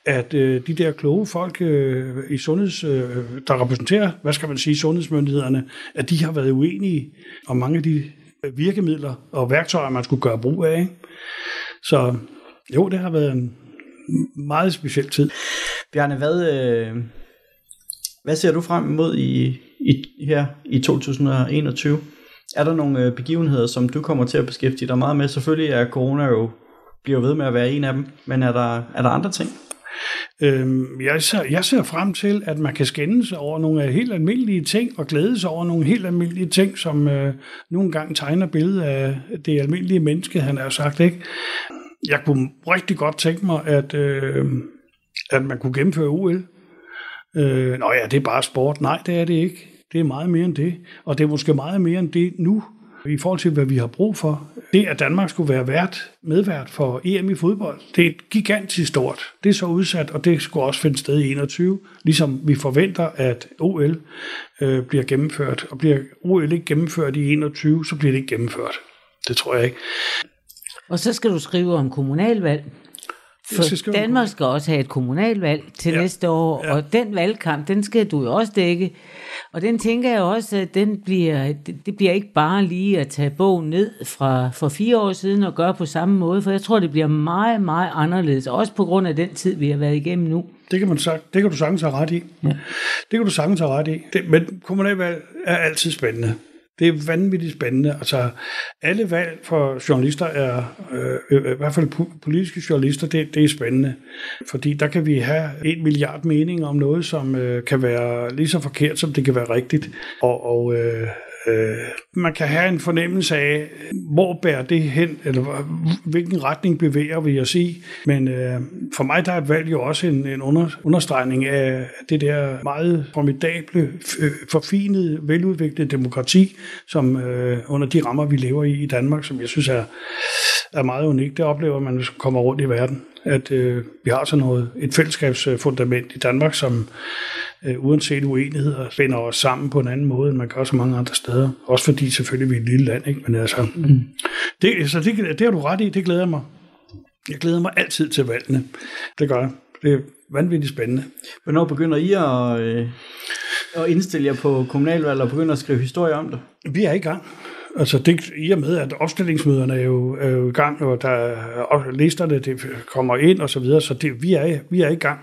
at øh, de der kloge folk øh, i sundheds, øh, der repræsenterer, hvad skal man sige, sundhedsmyndighederne, at de har været uenige om mange af de virkemidler og værktøjer, man skulle gøre brug af. Ikke? Så jo, det har været en meget speciel tid. Bjarne, hvad, øh, hvad ser du frem imod i, i, her i 2021? Er der nogle øh, begivenheder, som du kommer til at beskæftige dig meget med? Selvfølgelig er corona jo bliver ved med at være en af dem, men er der, er der andre ting? Øhm, jeg, ser, jeg ser frem til, at man kan skændes over nogle helt almindelige ting, og glæde sig over nogle helt almindelige ting, som øh, nogle gange tegner billedet af det almindelige menneske, han har sagt. Ikke? Jeg kunne rigtig godt tænke mig, at, øh, at man kunne gennemføre OL. Øh, nå ja, det er bare sport. Nej, det er det ikke. Det er meget mere end det. Og det er måske meget mere end det nu, i forhold til, hvad vi har brug for. Det, at Danmark skulle være vært, medvært for EM i fodbold, det er gigantisk stort. Det er så udsat, og det skulle også finde sted i 21, ligesom vi forventer, at OL øh, bliver gennemført. Og bliver OL ikke gennemført i 21, så bliver det ikke gennemført. Det tror jeg ikke. Og så skal du skrive om kommunalvalg. For Danmark skal også have et kommunalvalg til ja. næste år, ja. og den valgkamp, den skal du jo også dække. Og den tænker jeg også, at den bliver, det bliver ikke bare lige at tage bogen ned fra for fire år siden og gøre på samme måde, for jeg tror, det bliver meget, meget anderledes, også på grund af den tid, vi har været igennem nu. Det kan, man sagt, det kan du sagtens have ret i. Ja. Det kan du sagtens have ret i. Det, men kommunalvalg er altid spændende. Det er vanvittigt spændende. Altså, alle valg for journalister er, øh, øh, i hvert fald politiske journalister, det, det er spændende. Fordi der kan vi have en milliard meninger om noget, som øh, kan være lige så forkert, som det kan være rigtigt. Og, og øh, Øh, man kan have en fornemmelse af, hvor bærer det hen, eller hvilken retning bevæger vi os i. Men øh, for mig der er et valg jo også en, en under, understregning af det der meget formidable, øh, forfinede, veludviklede demokrati, som øh, under de rammer, vi lever i i Danmark, som jeg synes er, er meget unikt. Det oplever man, hvis man kommer rundt i verden, at øh, vi har sådan noget, et fællesskabsfundament i Danmark, som øh, uanset uenigheder, finder os sammen på en anden måde, end man gør så mange andre steder. Også fordi selvfølgelig vi er et lille land, ikke? Men altså, mm. det, så det, det har du ret i, det glæder mig. Jeg glæder mig altid til valgene. Det gør jeg. Det er vanvittigt spændende. Hvornår begynder I at, øh, at indstille jer på kommunalvalg og begynder at skrive historier om det? Vi er i gang. Altså det, i og med, at opstillingsmøderne er jo, er jo i gang, og der er listerne det kommer ind og så videre, så det, vi, er, vi er i gang.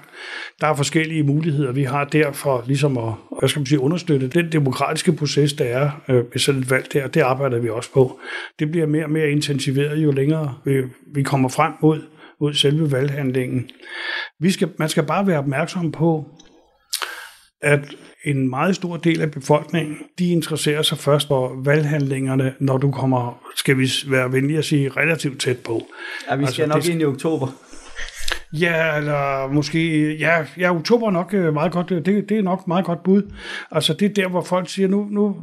Der er forskellige muligheder, vi har der for ligesom at hvad skal man sige, understøtte den demokratiske proces, der er øh, med sådan et valg der. Det arbejder vi også på. Det bliver mere og mere intensiveret, jo længere vi, vi kommer frem mod, mod selve valghandlingen. Vi skal, man skal bare være opmærksom på, at en meget stor del af befolkningen, de interesserer sig først for valghandlingerne, når du kommer, skal vi være venlige at sige, relativt tæt på. Ja, vi skal altså, nok det, ind i oktober. Ja, eller måske, ja, ja oktober er nok øh, meget godt, øh, det, det er nok meget godt bud. Altså det er der, hvor folk siger, nu, nu,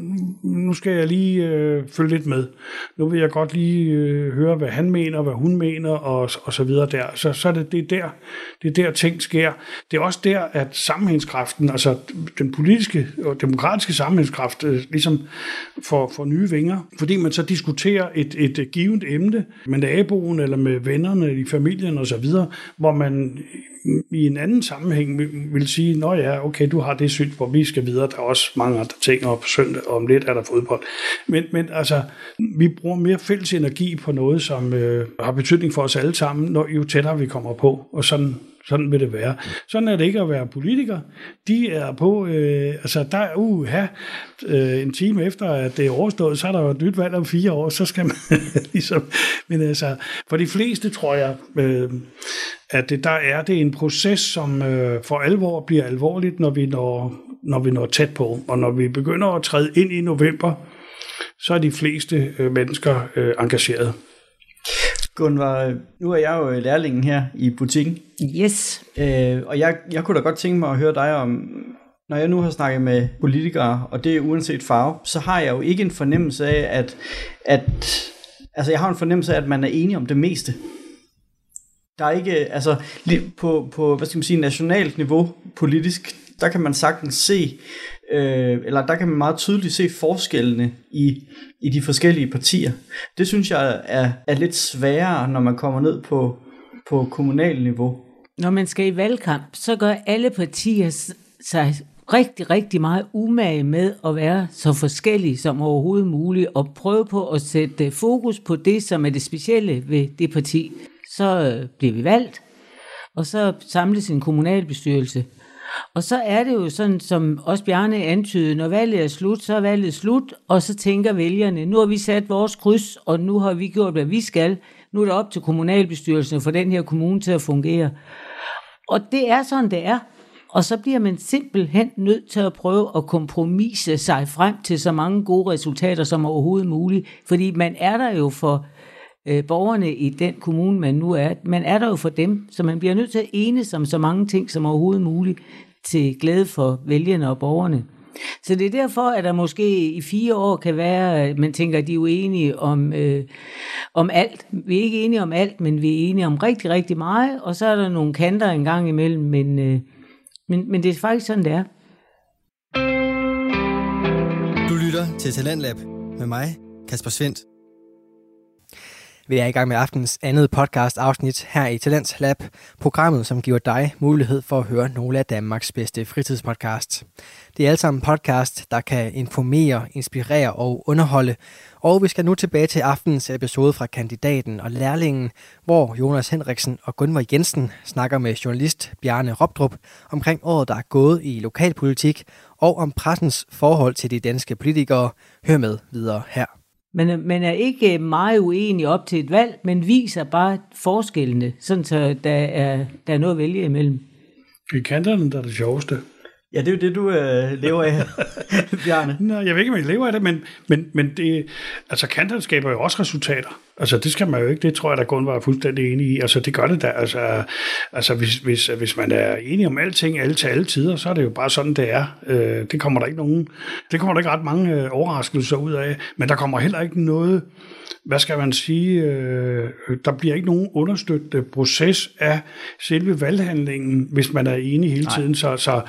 nu skal jeg lige øh, følge lidt med. Nu vil jeg godt lige øh, høre, hvad han mener, hvad hun mener, og, og så videre der. Så, så er det, det, er der, det er der, ting sker. Det er også der, at sammenhængskraften, altså den politiske og demokratiske sammenhængskraft, øh, ligesom får, får nye vinger, fordi man så diskuterer et, et givet emne med naboen, eller med vennerne i familien og så videre, hvor man i en anden sammenhæng vil sige, nå ja, okay, du har det syn, hvor vi skal videre, der er også mange andre ting, og på søndag og om lidt er der fodbold. Men, men altså, vi bruger mere fælles energi på noget, som øh, har betydning for os alle sammen, når jo tættere vi kommer på, og sådan sådan vil det være. Sådan er det ikke at være politiker. De er på, øh, altså der er uh, øh, en time efter, at det er overstået, så er der jo et nyt valg om fire år, så skal man ligesom, men altså, for de fleste tror jeg, øh, at det, der er det en proces, som øh, for alvor bliver alvorligt, når vi når, når vi når tæt på, og når vi begynder at træde ind i november, så er de fleste øh, mennesker øh, engageret. Gunvar, nu er jeg jo lærlingen her i butikken. Yes. Øh, og jeg, jeg kunne da godt tænke mig at høre dig om, når jeg nu har snakket med politikere, og det er uanset farve, så har jeg jo ikke en fornemmelse af, at, at altså jeg har en fornemmelse af, at man er enig om det meste. Der er ikke, altså på, på hvad skal man sige, nationalt niveau politisk, der kan man sagtens se, øh, eller der kan man meget tydeligt se forskellene i, i de forskellige partier. Det synes jeg er, er lidt sværere, når man kommer ned på, på kommunal niveau. Når man skal i valgkamp, så gør alle partier sig rigtig, rigtig meget umage med at være så forskellige som overhovedet muligt, og prøve på at sætte fokus på det, som er det specielle ved det parti. Så øh, bliver vi valgt, og så samles en kommunalbestyrelse. Og så er det jo sådan, som også Bjarne antydede, når valget er slut, så er valget slut, og så tænker vælgerne, nu har vi sat vores kryds, og nu har vi gjort, hvad vi skal. Nu er det op til kommunalbestyrelsen for den her kommune til at fungere. Og det er sådan, det er. Og så bliver man simpelthen nødt til at prøve at kompromisse sig frem til så mange gode resultater som overhovedet muligt. Fordi man er der jo for øh, borgerne i den kommune, man nu er. Man er der jo for dem, så man bliver nødt til at enes om så mange ting som overhovedet muligt til glæde for vælgerne og borgerne. Så det er derfor, at der måske i fire år kan være, at man tænker, at de er uenige om, øh, om alt. Vi er ikke enige om alt, men vi er enige om rigtig, rigtig meget, og så er der nogle kanter en gang imellem, men, øh, men, men det er faktisk sådan, det er. Du lytter til Talentlab med mig, Kasper Svendt. Vi er i gang med aftens andet podcast afsnit her i Talents Lab, programmet, som giver dig mulighed for at høre nogle af Danmarks bedste fritidspodcasts. Det er alt sammen podcast, der kan informere, inspirere og underholde. Og vi skal nu tilbage til aftens episode fra Kandidaten og Lærlingen, hvor Jonas Henriksen og Gunvor Jensen snakker med journalist Bjarne Robdrup omkring året, der er gået i lokalpolitik, og om pressens forhold til de danske politikere. Hør med videre her. Man er, man er ikke meget uenig op til et valg, men viser bare forskellene, sådan så der er, der er noget at vælge imellem. Det er kanterne, der er det sjoveste. Ja, det er jo det, du øh, lever af, Bjarne. Nå, jeg ved ikke, om jeg lever af det, men, men, men det, altså kanterne skaber jo også resultater. Altså det skal man jo ikke, det tror jeg, der kun var fuldstændig enig i. Altså det gør det da. Altså, altså hvis, hvis, hvis man er enig om alting, alle til alle tider, så er det jo bare sådan, det er. Øh, det kommer der ikke nogen, det kommer der ikke ret mange øh, overraskelser ud af. Men der kommer heller ikke noget, hvad skal man sige, øh, der bliver ikke nogen understøttende proces af selve valghandlingen, hvis man er enig hele tiden. Så, så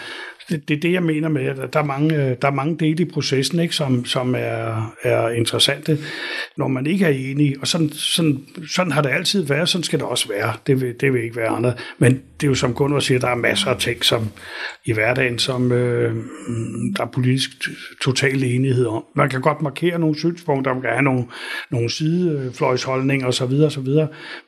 det, det er det, jeg mener med, at der er mange, øh, der er mange dele i processen, ikke, som, som er, er interessante, når man ikke er enig. Og sådan, sådan, sådan har det altid været, sådan skal det også være. Det vil, det vil ikke være andet. Men det er jo som Gunnar siger, der er masser af ting som i hverdagen, som øh, der er politisk total enighed om. Man kan godt markere nogle synspunkter, man kan have nogle, nogle sidefløjsholdninger osv., osv.,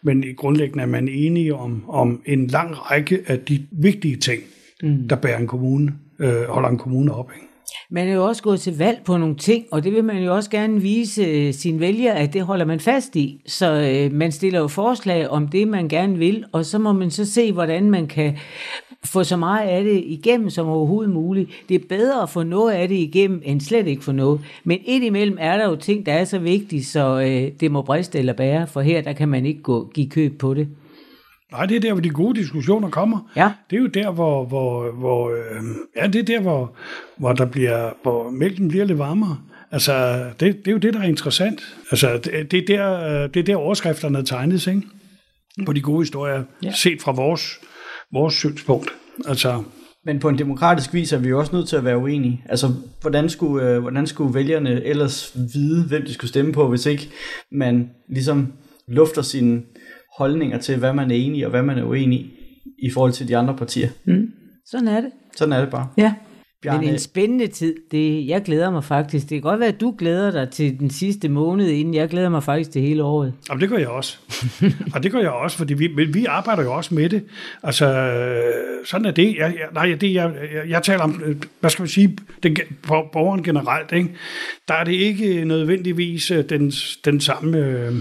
men i grundlæggende er man enige om, om en lang række af de vigtige ting, mm. der bærer en kommune, øh, holder en kommune op. Ikke? Man er jo også gået til valg på nogle ting, og det vil man jo også gerne vise øh, sine vælgere, at det holder man fast i. Så øh, man stiller jo forslag om det, man gerne vil, og så må man så se, hvordan man kan få så meget af det igennem som overhovedet muligt. Det er bedre at få noget af det igennem, end slet ikke få noget. Men indimellem er der jo ting, der er så vigtige, så øh, det må briste eller bære, for her der kan man ikke gå, give køb på det. Nej, det er der, hvor de gode diskussioner kommer. Ja. Det er jo der, hvor, hvor, hvor øh, ja, det er der, hvor, hvor der bliver, hvor mælken bliver lidt varmere. Altså, det, det er jo det, der er interessant. Altså, det, det, er, der, øh, det er der, overskrifterne tegnes, ikke? På de gode historier, ja. set fra vores, vores synspunkt. Altså, Men på en demokratisk vis er vi jo også nødt til at være uenige. Altså, hvordan skulle, øh, hvordan skulle vælgerne ellers vide, hvem de skulle stemme på, hvis ikke man ligesom lufter sine holdninger til, hvad man er enig i og hvad man er uenig i, i forhold til de andre partier. Sådan er det. Sådan er det bare. Ja. Bjarne- Men en spændende tid. Det, jeg glæder mig faktisk. Det kan godt være, at du glæder dig til den sidste måned inden. Jeg glæder mig faktisk til hele året. Og det gør jeg også. og det gør jeg også, fordi vi, men vi arbejder jo også med det. Altså, sådan er det. Jeg, jeg, nej, det jeg, jeg, jeg taler om, øh, hvad skal man sige, den, borgeren generelt, ikke? der er det ikke nødvendigvis øh, den, den samme øh,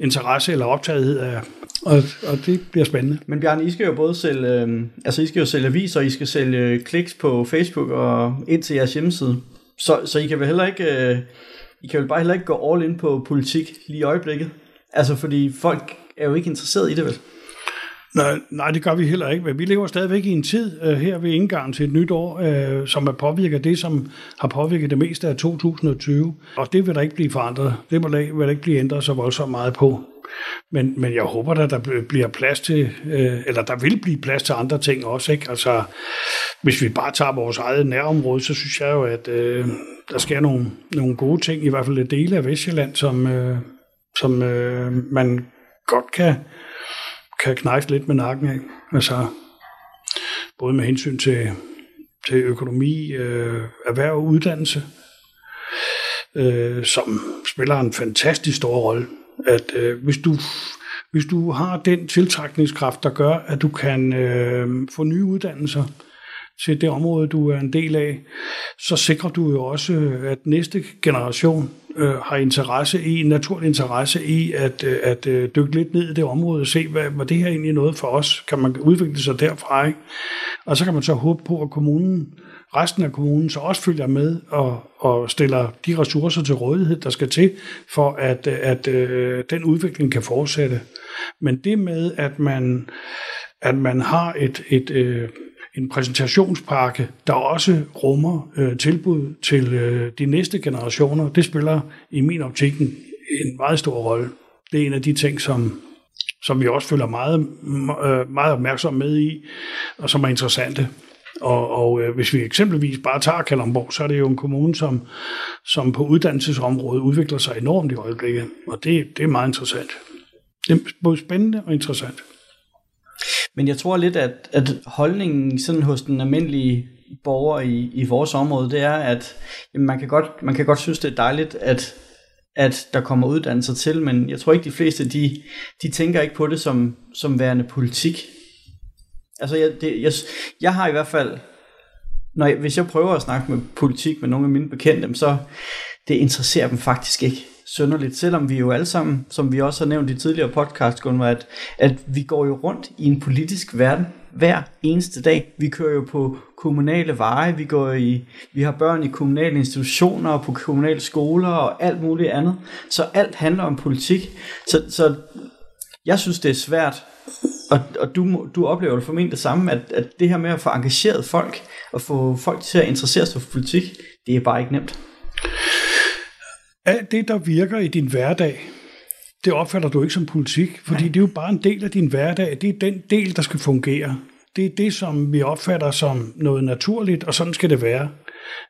interesse eller optagethed af, og, og det bliver spændende. Men Bjarne, I skal jo både sælge, øh, altså I skal jo sælge aviser, I skal sælge øh, kliks på Facebook og ind til jeres hjemmeside. Så, så I kan vel heller ikke, øh, I kan vel bare heller ikke gå all in på politik lige i øjeblikket. Altså fordi folk er jo ikke interesseret i det vel. Nej, nej, det gør vi heller ikke, men vi lever stadigvæk i en tid øh, her ved indgangen til et nyt år, øh, som er påvirket det, som har påvirket det meste af 2020. Og det vil der ikke blive forandret. Det vil der, vil der ikke blive ændret så voldsomt meget på. Men, men jeg håber, da, der bliver plads til, øh, eller der vil blive plads til andre ting også. Ikke? Altså, hvis vi bare tager vores eget nærområde, så synes jeg jo, at øh, der sker nogle, nogle gode ting, i hvert fald et dele af Vestjylland, som, øh, som øh, man godt kan kan knejse lidt med nakken af. Altså, både med hensyn til, til økonomi, øh, erhverv og uddannelse, øh, som spiller en fantastisk stor rolle. At øh, hvis du hvis du har den tiltrækningskraft, der gør, at du kan øh, få nye uddannelser til det område, du er en del af, så sikrer du jo også, at næste generation øh, har interesse i, naturlig interesse i at, øh, at øh, dykke lidt ned i det område og se, hvad, hvad det her egentlig er noget for os. Kan man udvikle sig derfra, ikke? Og så kan man så håbe på, at kommunen resten af kommunen så også følger med og, og stiller de ressourcer til rådighed, der skal til, for at, at, øh, den udvikling kan fortsætte. Men det med, at man, at man har et, et, øh, en præsentationspakke, der også rummer øh, tilbud til øh, de næste generationer, det spiller i min optik en, en meget stor rolle. Det er en af de ting, som, som vi også følger meget, øh, meget opmærksom med i, og som er interessante. Og, og øh, hvis vi eksempelvis bare tager Kalundborg, så er det jo en kommune, som, som på uddannelsesområdet udvikler sig enormt i øjeblikket. Og det, det er meget interessant. Det er både spændende og interessant. Men jeg tror lidt, at, at holdningen sådan hos den almindelige borger i, i vores område, det er, at jamen, man, kan godt, man kan godt synes, det er dejligt, at, at der kommer uddannelser til, men jeg tror ikke, de fleste, de, de tænker ikke på det som, som værende politik. Altså, jeg, det, jeg, jeg har i hvert fald, når jeg, hvis jeg prøver at snakke med politik med nogle af mine bekendte, så det interesserer dem faktisk ikke sønderligt, selvom vi jo alle sammen, som vi også har nævnt i tidligere podcast, Gunvar, at, at vi går jo rundt i en politisk verden hver eneste dag. Vi kører jo på kommunale veje, vi går i, vi har børn i kommunale institutioner og på kommunale skoler og alt muligt andet. Så alt handler om politik. Så, så jeg synes, det er svært og, og du, du oplever det formentlig det samme, at, at det her med at få engageret folk, og få folk til at interessere sig for politik, det er bare ikke nemt. Alt det, der virker i din hverdag, det opfatter du ikke som politik, fordi Nej. det er jo bare en del af din hverdag. Det er den del, der skal fungere. Det er det, som vi opfatter som noget naturligt, og sådan skal det være.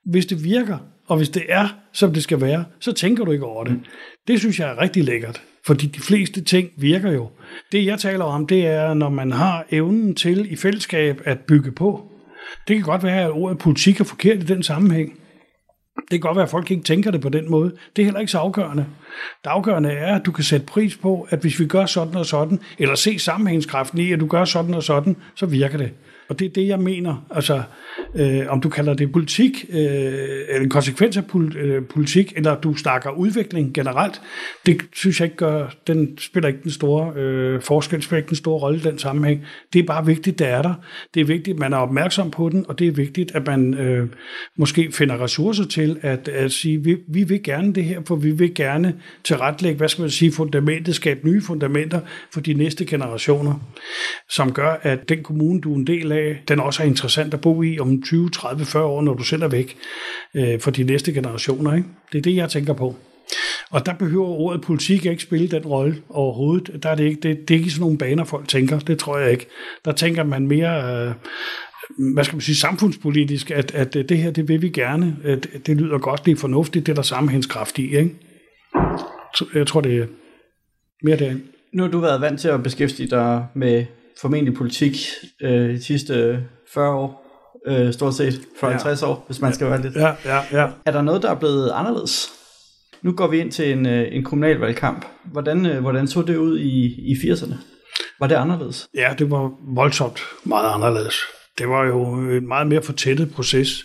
Hvis det virker, og hvis det er, som det skal være, så tænker du ikke over det. Mm. Det synes jeg er rigtig lækkert, fordi de fleste ting virker jo. Det jeg taler om, det er, når man har evnen til i fællesskab at bygge på. Det kan godt være, at ordet politik er forkert i den sammenhæng. Det kan godt være, at folk ikke tænker det på den måde. Det er heller ikke så afgørende. Det afgørende er, at du kan sætte pris på, at hvis vi gør sådan og sådan, eller se sammenhængskraften i, at du gør sådan og sådan, så virker det. Og det er det, jeg mener. Altså, øh, om du kalder det politik, øh, eller en konsekvens af øh, politik, eller du snakker udvikling generelt, det synes jeg ikke gør, den spiller ikke den store øh, forskel, spiller ikke den store rolle i den sammenhæng. Det er bare vigtigt, det er der. Det er vigtigt, at man er opmærksom på den, og det er vigtigt, at man øh, måske finder ressourcer til at, at sige, vi, vi vil gerne det her, for vi vil gerne tilrettelægge, hvad skal man sige, fundamentet, skabe nye fundamenter for de næste generationer, som gør, at den kommune, du er en del af, Øh, den også er interessant at bo i om 20, 30, 40 år, når du selv er væk øh, for de næste generationer. Ikke? Det er det, jeg tænker på. Og der behøver ordet politik ikke spille den rolle overhovedet. Der er det, ikke, det, det er ikke sådan nogle baner, folk tænker. Det tror jeg ikke. Der tænker man mere... Øh, hvad skal man sige, samfundspolitisk, at, at det her, det vil vi gerne. At det lyder godt, det er fornuftigt, det er der sammenhængskraft i. Ikke? Så jeg tror, det er mere det. Nu har du været vant til at beskæftige dig med formentlig politik øh, de sidste 40 år, øh, stort set 40-50 ja. år, hvis man skal være lidt. Ja, ja, ja. Er der noget, der er blevet anderledes? Nu går vi ind til en, øh, en kommunalvalgkamp. Hvordan, øh, hvordan så det ud i, i 80'erne? Var det anderledes? Ja, det var voldsomt meget anderledes. Det var jo en meget mere fortættet proces.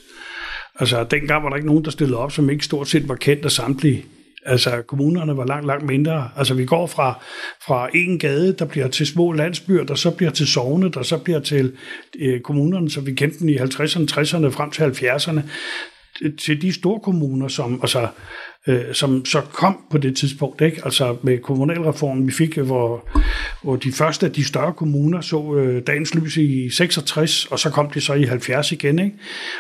Altså, dengang var der ikke nogen, der stillede op, som ikke stort set var kendt af samtlige. Altså kommunerne var langt, langt mindre. Altså vi går fra, fra en gade, der bliver til små landsbyer, der så bliver til sovne, der så bliver til øh, kommunerne, så vi kendte dem i 50'erne, 60'erne, frem til 70'erne, til de store kommuner, som, altså, øh, som så kom på det tidspunkt. Ikke? Altså med kommunalreformen, vi fik, øh, hvor, hvor de første af de større kommuner så øh, dagens lys i 66, og så kom de så i 70 igen. Ikke?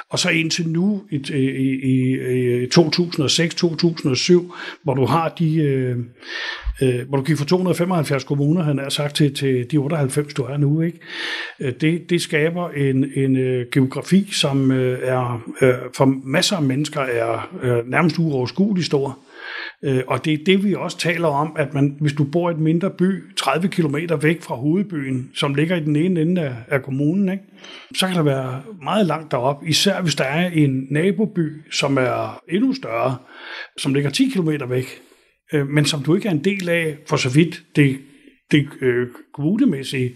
Og så indtil nu i, i, i, i 2006-2007, hvor du har de... Øh, øh, hvor du gik fra 275 kommuner, han har sagt, til, til de 98, du er nu. Ikke? Øh, det, det skaber en, en øh, geografi, som øh, er øh, for masser af mennesker er øh, nærmest uoverskuelig stor. Øh, og det er det, vi også taler om, at man, hvis du bor i et mindre by, 30 km væk fra hovedbyen, som ligger i den ene ende af, af kommunen, ikke? så kan der være meget langt derop, især hvis der er en naboby, som er endnu større, som ligger 10 km væk, øh, men som du ikke er en del af, for så vidt det, det øh, kommunemæssige.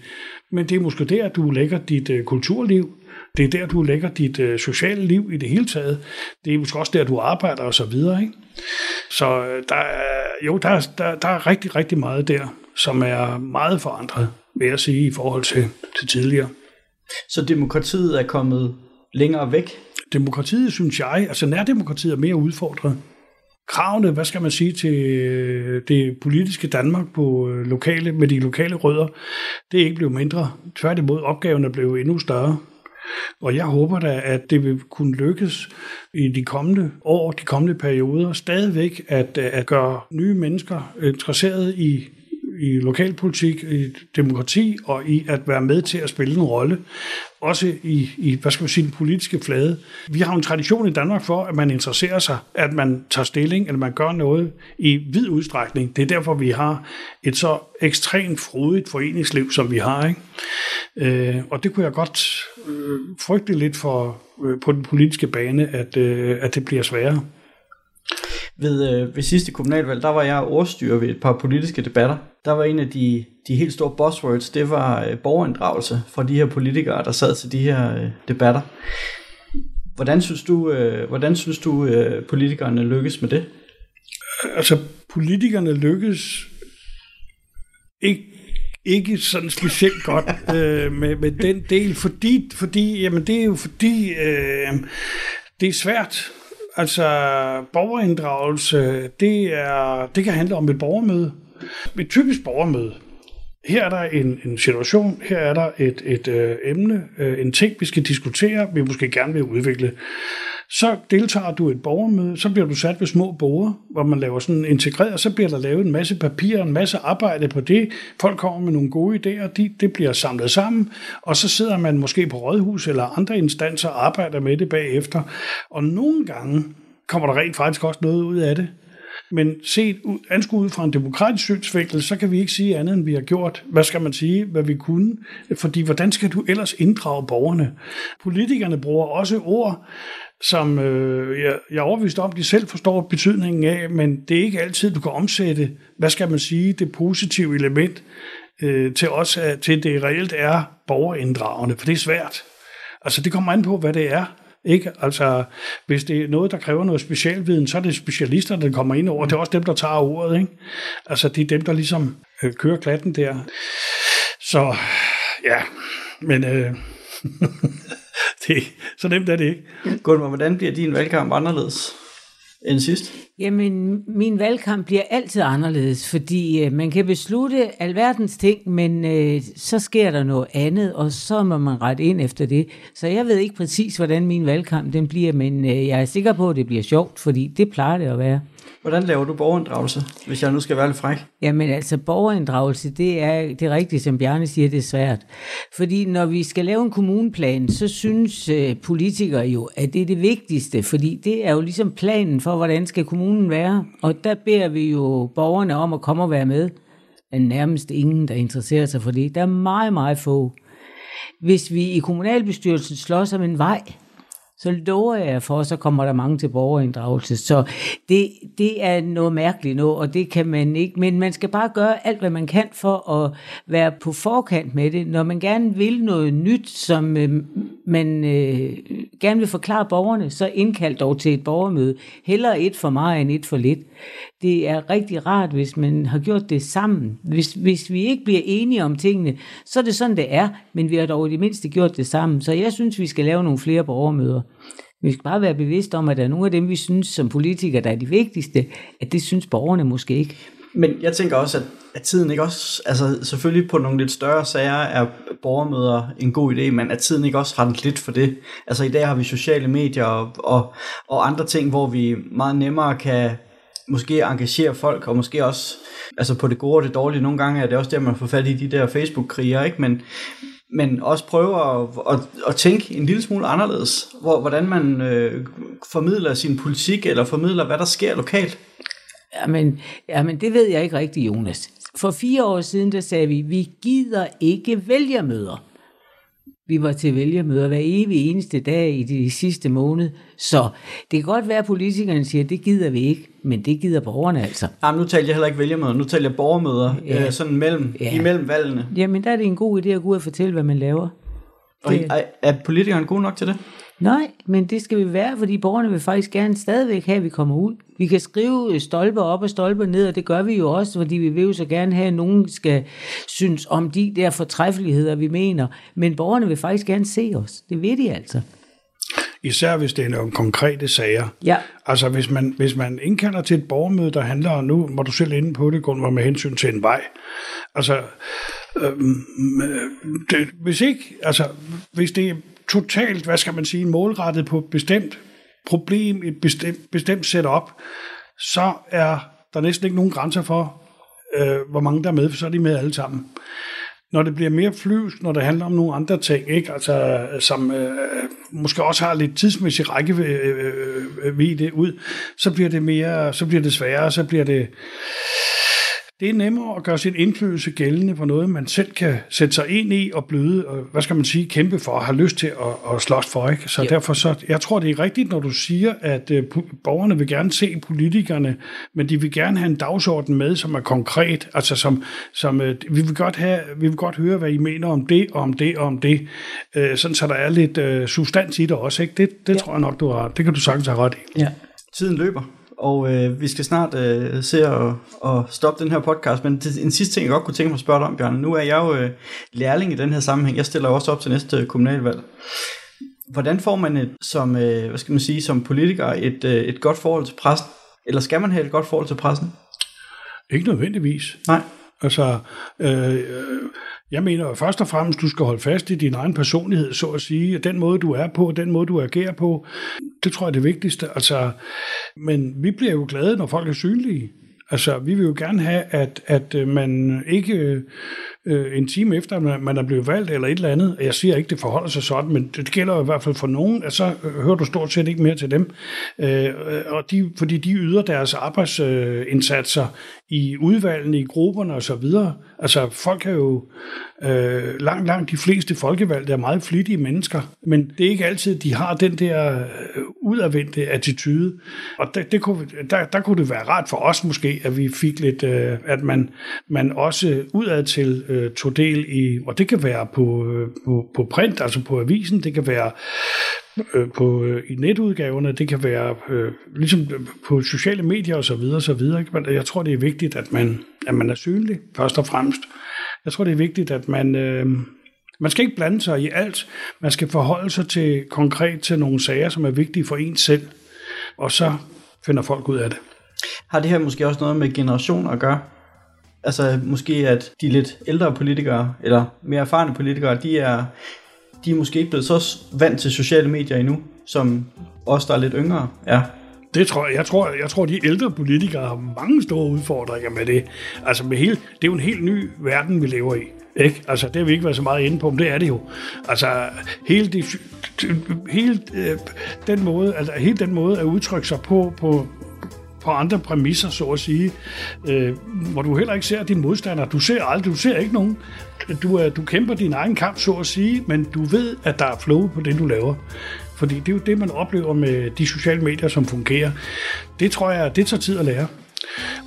Men det er måske der, du lægger dit øh, kulturliv, det er der, du lægger dit øh, sociale liv i det hele taget. Det er måske også der, du arbejder og så videre. Ikke? Så øh, der er, jo, der, er, der, der er rigtig, rigtig meget der, som er meget forandret, vil jeg sige, i forhold til, til tidligere. Så demokratiet er kommet længere væk? Demokratiet, synes jeg, altså nærdemokratiet er mere udfordret. Kravene, hvad skal man sige, til øh, det politiske Danmark på øh, lokale, med de lokale rødder, det er ikke blevet mindre. Tværtimod, opgaven er blevet endnu større. Og jeg håber da, at det vil kunne lykkes i de kommende år, de kommende perioder, stadigvæk at, øh, at gøre nye mennesker interesseret i i lokalpolitik, i demokrati og i at være med til at spille en rolle, også i, i hvad skal man sige, den politiske flade. Vi har en tradition i Danmark for, at man interesserer sig, at man tager stilling, eller man gør noget i vid udstrækning. Det er derfor, vi har et så ekstremt frodigt foreningsliv, som vi har. Ikke? Øh, og det kunne jeg godt øh, frygte lidt for øh, på den politiske bane, at, øh, at det bliver sværere. Ved, øh, ved sidste kommunalvalg, der var jeg ordstyrer ved et par politiske debatter. Der var en af de, de helt store buzzwords, det var øh, borgerinddragelse fra de her politikere, der sad til de her øh, debatter. Hvordan synes du, øh, hvordan synes du øh, politikerne lykkes med det? Altså, politikerne lykkes ikke ikke sådan specielt godt øh, med, med den del, fordi, fordi jamen det er jo fordi, øh, det er svært Altså, borgerinddragelse, det, er, det kan handle om et borgermøde. Et typisk borgermøde. Her er der en, en situation, her er der et, et øh, emne, øh, en ting, vi skal diskutere, vi måske gerne vil udvikle. Så deltager du i et borgermøde, så bliver du sat ved små borger, hvor man laver sådan integreret, så bliver der lavet en masse papir, en masse arbejde på det. Folk kommer med nogle gode idéer, de, det bliver samlet sammen, og så sidder man måske på rådhus eller andre instanser og arbejder med det bagefter. Og nogle gange kommer der rent faktisk også noget ud af det. Men set anskuet ud fra en demokratisk synsvinkel, så kan vi ikke sige andet, end vi har gjort. Hvad skal man sige, hvad vi kunne? Fordi hvordan skal du ellers inddrage borgerne? Politikerne bruger også ord, som øh, jeg, jeg er overbevist om, de selv forstår betydningen af, men det er ikke altid, du kan omsætte, hvad skal man sige, det positive element øh, til os, til det reelt er borgerinddragende, for det er svært. Altså det kommer an på, hvad det er. Ikke? Altså, hvis det er noget, der kræver noget specialviden, så er det specialister, der kommer ind over. Det er også dem, der tager ordet. Ikke? Altså, det er dem, der ligesom øh, kører klatten der. Så, ja, men øh, det, så nemt er det ikke. Gunvar, hvordan bliver din valgkamp anderledes end sidst? Jamen, min valgkamp bliver altid anderledes, fordi øh, man kan beslutte alverdens ting, men øh, så sker der noget andet, og så må man rette ind efter det. Så jeg ved ikke præcis, hvordan min valgkamp den bliver, men øh, jeg er sikker på, at det bliver sjovt, fordi det plejer det at være. Hvordan laver du borgerinddragelse, hvis jeg nu skal være lidt fræk? Jamen altså, borgerinddragelse, det er, det er rigtigt, som Bjarne siger, det er svært. Fordi når vi skal lave en kommuneplan, så synes øh, politikere jo, at det er det vigtigste, fordi det er jo ligesom planen for, hvordan skal kommunen være. Og der beder vi jo borgerne om at komme og være med. Men nærmest ingen, der interesserer sig for det. Der er meget, meget få. Hvis vi i kommunalbestyrelsen slås om en vej, så lover jeg for, så kommer der mange til borgerinddragelse. Så det, det er noget mærkeligt noget, og det kan man ikke. Men man skal bare gøre alt, hvad man kan for at være på forkant med det. Når man gerne vil noget nyt, som øh, man øh, gerne vil forklare borgerne, så indkald dog til et borgermøde. Heller et for meget end et for lidt. Det er rigtig rart, hvis man har gjort det sammen. Hvis, hvis vi ikke bliver enige om tingene, så er det sådan, det er, men vi har dog i det mindste gjort det sammen. Så jeg synes, vi skal lave nogle flere borgermøder. Vi skal bare være bevidste om, at der er nogle af dem, vi synes som politikere, der er de vigtigste, at det synes borgerne måske ikke. Men jeg tænker også, at, at tiden ikke også, altså selvfølgelig på nogle lidt større sager er borgermøder en god idé, men at tiden ikke også rent lidt for det. Altså i dag har vi sociale medier og, og, og andre ting, hvor vi meget nemmere kan måske engagere folk, og måske også altså på det gode og det dårlige. Nogle gange er det også der, man får fat i de der Facebook-kriger, ikke? Men, men også prøve at, at, at tænke en lille smule anderledes, hvor, hvordan man øh, formidler sin politik, eller formidler, hvad der sker lokalt. Jamen, jamen, det ved jeg ikke rigtigt, Jonas. For fire år siden, der sagde vi, vi gider ikke vælgermøder. Vi var til vælgermøder hver evig eneste dag i de sidste måned. Så det kan godt være, at politikerne siger, det gider vi ikke, men det gider borgerne altså. Jamen, nu taler jeg heller ikke vælgermøder, nu taler jeg borgermøder, Ja. øh, sådan mellem, Ja. imellem valgene. Jamen, der er det en god idé at gå ud og fortælle, hvad man laver. Og er, er politikerne gode nok til det? Nej, men det skal vi være, fordi borgerne vil faktisk gerne stadigvæk have, at vi kommer ud. Vi kan skrive stolper op og stolper ned, og det gør vi jo også, fordi vi vil jo så gerne have, at nogen skal synes om de der fortræffeligheder, vi mener. Men borgerne vil faktisk gerne se os. Det ved de altså. Især hvis det er nogle konkrete sager. Ja. Altså hvis man, hvis man indkalder til et borgermøde, der handler om, nu var du selv inde på det, Gunvar, med hensyn til en vej. Altså, øhm, øh, det, hvis ikke, altså, hvis det totalt, hvad skal man sige, målrettet på et bestemt problem, et bestemt, bestemt setup, så er der næsten ikke nogen grænser for, øh, hvor mange der er med, for så er de med alle sammen. Når det bliver mere flyvsk, når det handler om nogle andre ting, ikke? Altså, øh, som øh, øh, måske også har lidt tidsmæssig rækkevidde øh, ud, så bliver det mere, så bliver det sværere, så bliver det, det er nemmere at gøre sin indflydelse gældende på noget, man selv kan sætte sig ind i og bløde, og hvad skal man sige, kæmpe for, og have lyst til at, at slås for. Ikke? Så Ja. derfor så, jeg tror, det er rigtigt, når du siger, at øh, borgerne vil gerne se politikerne, men de vil gerne have en dagsorden med, som er konkret. Altså som, som øh, vi, vil godt have, vi vil godt høre, hvad I mener om det, og om det, og om det. Øh, sådan, så der er lidt øh, substans i det også. Ikke? Det, det ja. tror jeg nok, du har. Det kan du sagtens have ret i. Ja. Tiden løber, og øh, vi skal snart øh, se at, at stoppe den her podcast, men det, en sidste ting, jeg godt kunne tænke mig at spørge dig om, Bjørn. Nu er jeg jo øh, lærling i den her sammenhæng. Jeg stiller også op til næste kommunalvalg. Hvordan får man et, som, øh, hvad skal man sige, som politiker et, øh, et godt forhold til pressen? Eller skal man have et godt forhold til pressen? Ikke nødvendigvis. Nej. Altså, øh, øh, jeg mener først og fremmest, du skal holde fast i din egen personlighed, så at sige. Den måde, du er på, den måde, du agerer på, det tror jeg er det vigtigste. Altså, men vi bliver jo glade, når folk er synlige. Altså, vi vil jo gerne have, at, at øh, man ikke øh, en time efter, man, man er blevet valgt eller et eller andet, jeg siger ikke, det forholder sig sådan, men det gælder i hvert fald for nogen, at så øh, hører du stort set ikke mere til dem. Øh, øh, og de, fordi de yder deres arbejdsindsatser i udvalgene, i grupperne osv. så. Altså, folk er jo øh, langt, langt de fleste folkevalgte er meget flittige mennesker, men det er ikke altid, de har den der øh, udadvendte attitude. Og der, det kunne, der, der kunne det være rart for os måske, at vi fik lidt, øh, at man, man også udad til øh, tog del i, og det kan være på, øh, på, på print, altså på avisen, det kan være øh, på, øh, i netudgaverne, det kan være øh, ligesom øh, på sociale medier og så videre, så videre. Jeg tror, det er vigtigt, at man, at man er synlig, først og fremmest. Jeg tror, det er vigtigt, at man, øh, man skal ikke blande sig i alt. Man skal forholde sig til konkret til nogle sager, som er vigtige for en selv, og så finder folk ud af det. Har det her måske også noget med generationer at gøre? Altså måske, at de lidt ældre politikere, eller mere erfarne politikere, de er, de er måske ikke blevet så vant til sociale medier endnu, som os, der er lidt yngre, er. Det tror jeg, jeg tror, jeg tror, de ældre politikere har mange store udfordringer med det. Altså med hele, det er jo en helt ny verden, vi lever i. Ikke? Altså, det har vi ikke været så meget inde på, men det er det jo. Altså, hele, de, hele, øh, den måde, altså, hele den måde at udtrykke sig på, på, på andre præmisser, så at sige, øh, hvor du heller ikke ser din modstander. Du ser aldrig, du ser ikke nogen. Du, øh, du kæmper din egen kamp, så at sige, men du ved, at der er flow på det, du laver. Fordi det er jo det, man oplever med de sociale medier, som fungerer. Det tror jeg, det tager tid at lære.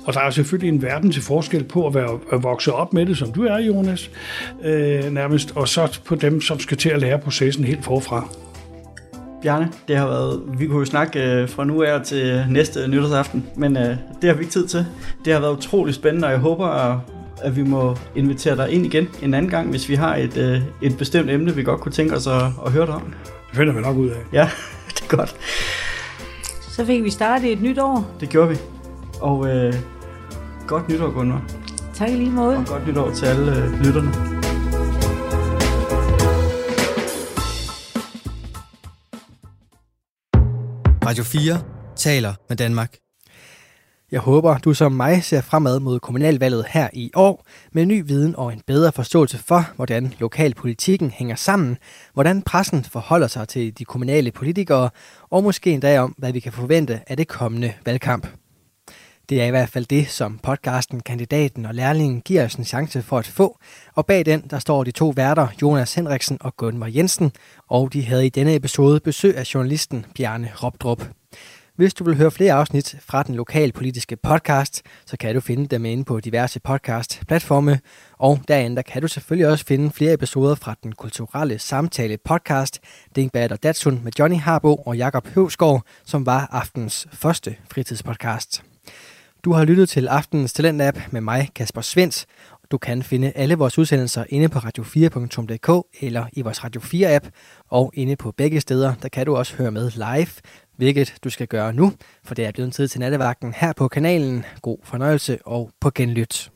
Og der er selvfølgelig en verden til forskel på at være at vokse op med det, som du er, Jonas, øh, nærmest, og så på dem, som skal til at lære processen helt forfra. Bjarne, det har været, vi kunne jo snakke øh, fra nu af til næste nytårsaften, men øh, det har vi ikke tid til. Det har været utrolig spændende, og jeg håber, at, at vi må invitere dig ind igen en anden gang, hvis vi har et, øh, et bestemt emne, vi godt kunne tænke os at, at høre dig om. Det finder vi nok ud af. Ja, det er godt. Så fik vi startet et nyt år. Det gjorde vi. Og øh, godt nytår, Gunnar. Tak i lige måde. Og godt nytår til alle øh, lytterne. Radio 4 taler med Danmark. Jeg håber, du som mig ser fremad mod kommunalvalget her i år med ny viden og en bedre forståelse for, hvordan lokalpolitikken hænger sammen, hvordan pressen forholder sig til de kommunale politikere, og måske endda om, hvad vi kan forvente af det kommende valgkamp. Det er i hvert fald det, som podcasten Kandidaten og Lærlingen giver os en chance for at få. Og bag den, der står de to værter, Jonas Henriksen og Gunvar Jensen, og de havde i denne episode besøg af journalisten Bjarne Robdrup. Hvis du vil høre flere afsnit fra den lokale politiske podcast, så kan du finde dem inde på diverse podcast-platforme. Og derinde der kan du selvfølgelig også finde flere episoder fra den kulturelle samtale podcast, Dingbad og Datsun med Johnny Harbo og Jakob Høvsgaard, som var aftens første fritidspodcast. Du har lyttet til aftenens Talentlab med mig, Kasper Svens. Du kan finde alle vores udsendelser inde på radio4.dk eller i vores Radio 4-app. Og inde på begge steder, der kan du også høre med live, hvilket du skal gøre nu, for det er blevet tid til nattevagten her på kanalen. God fornøjelse og på genlyt.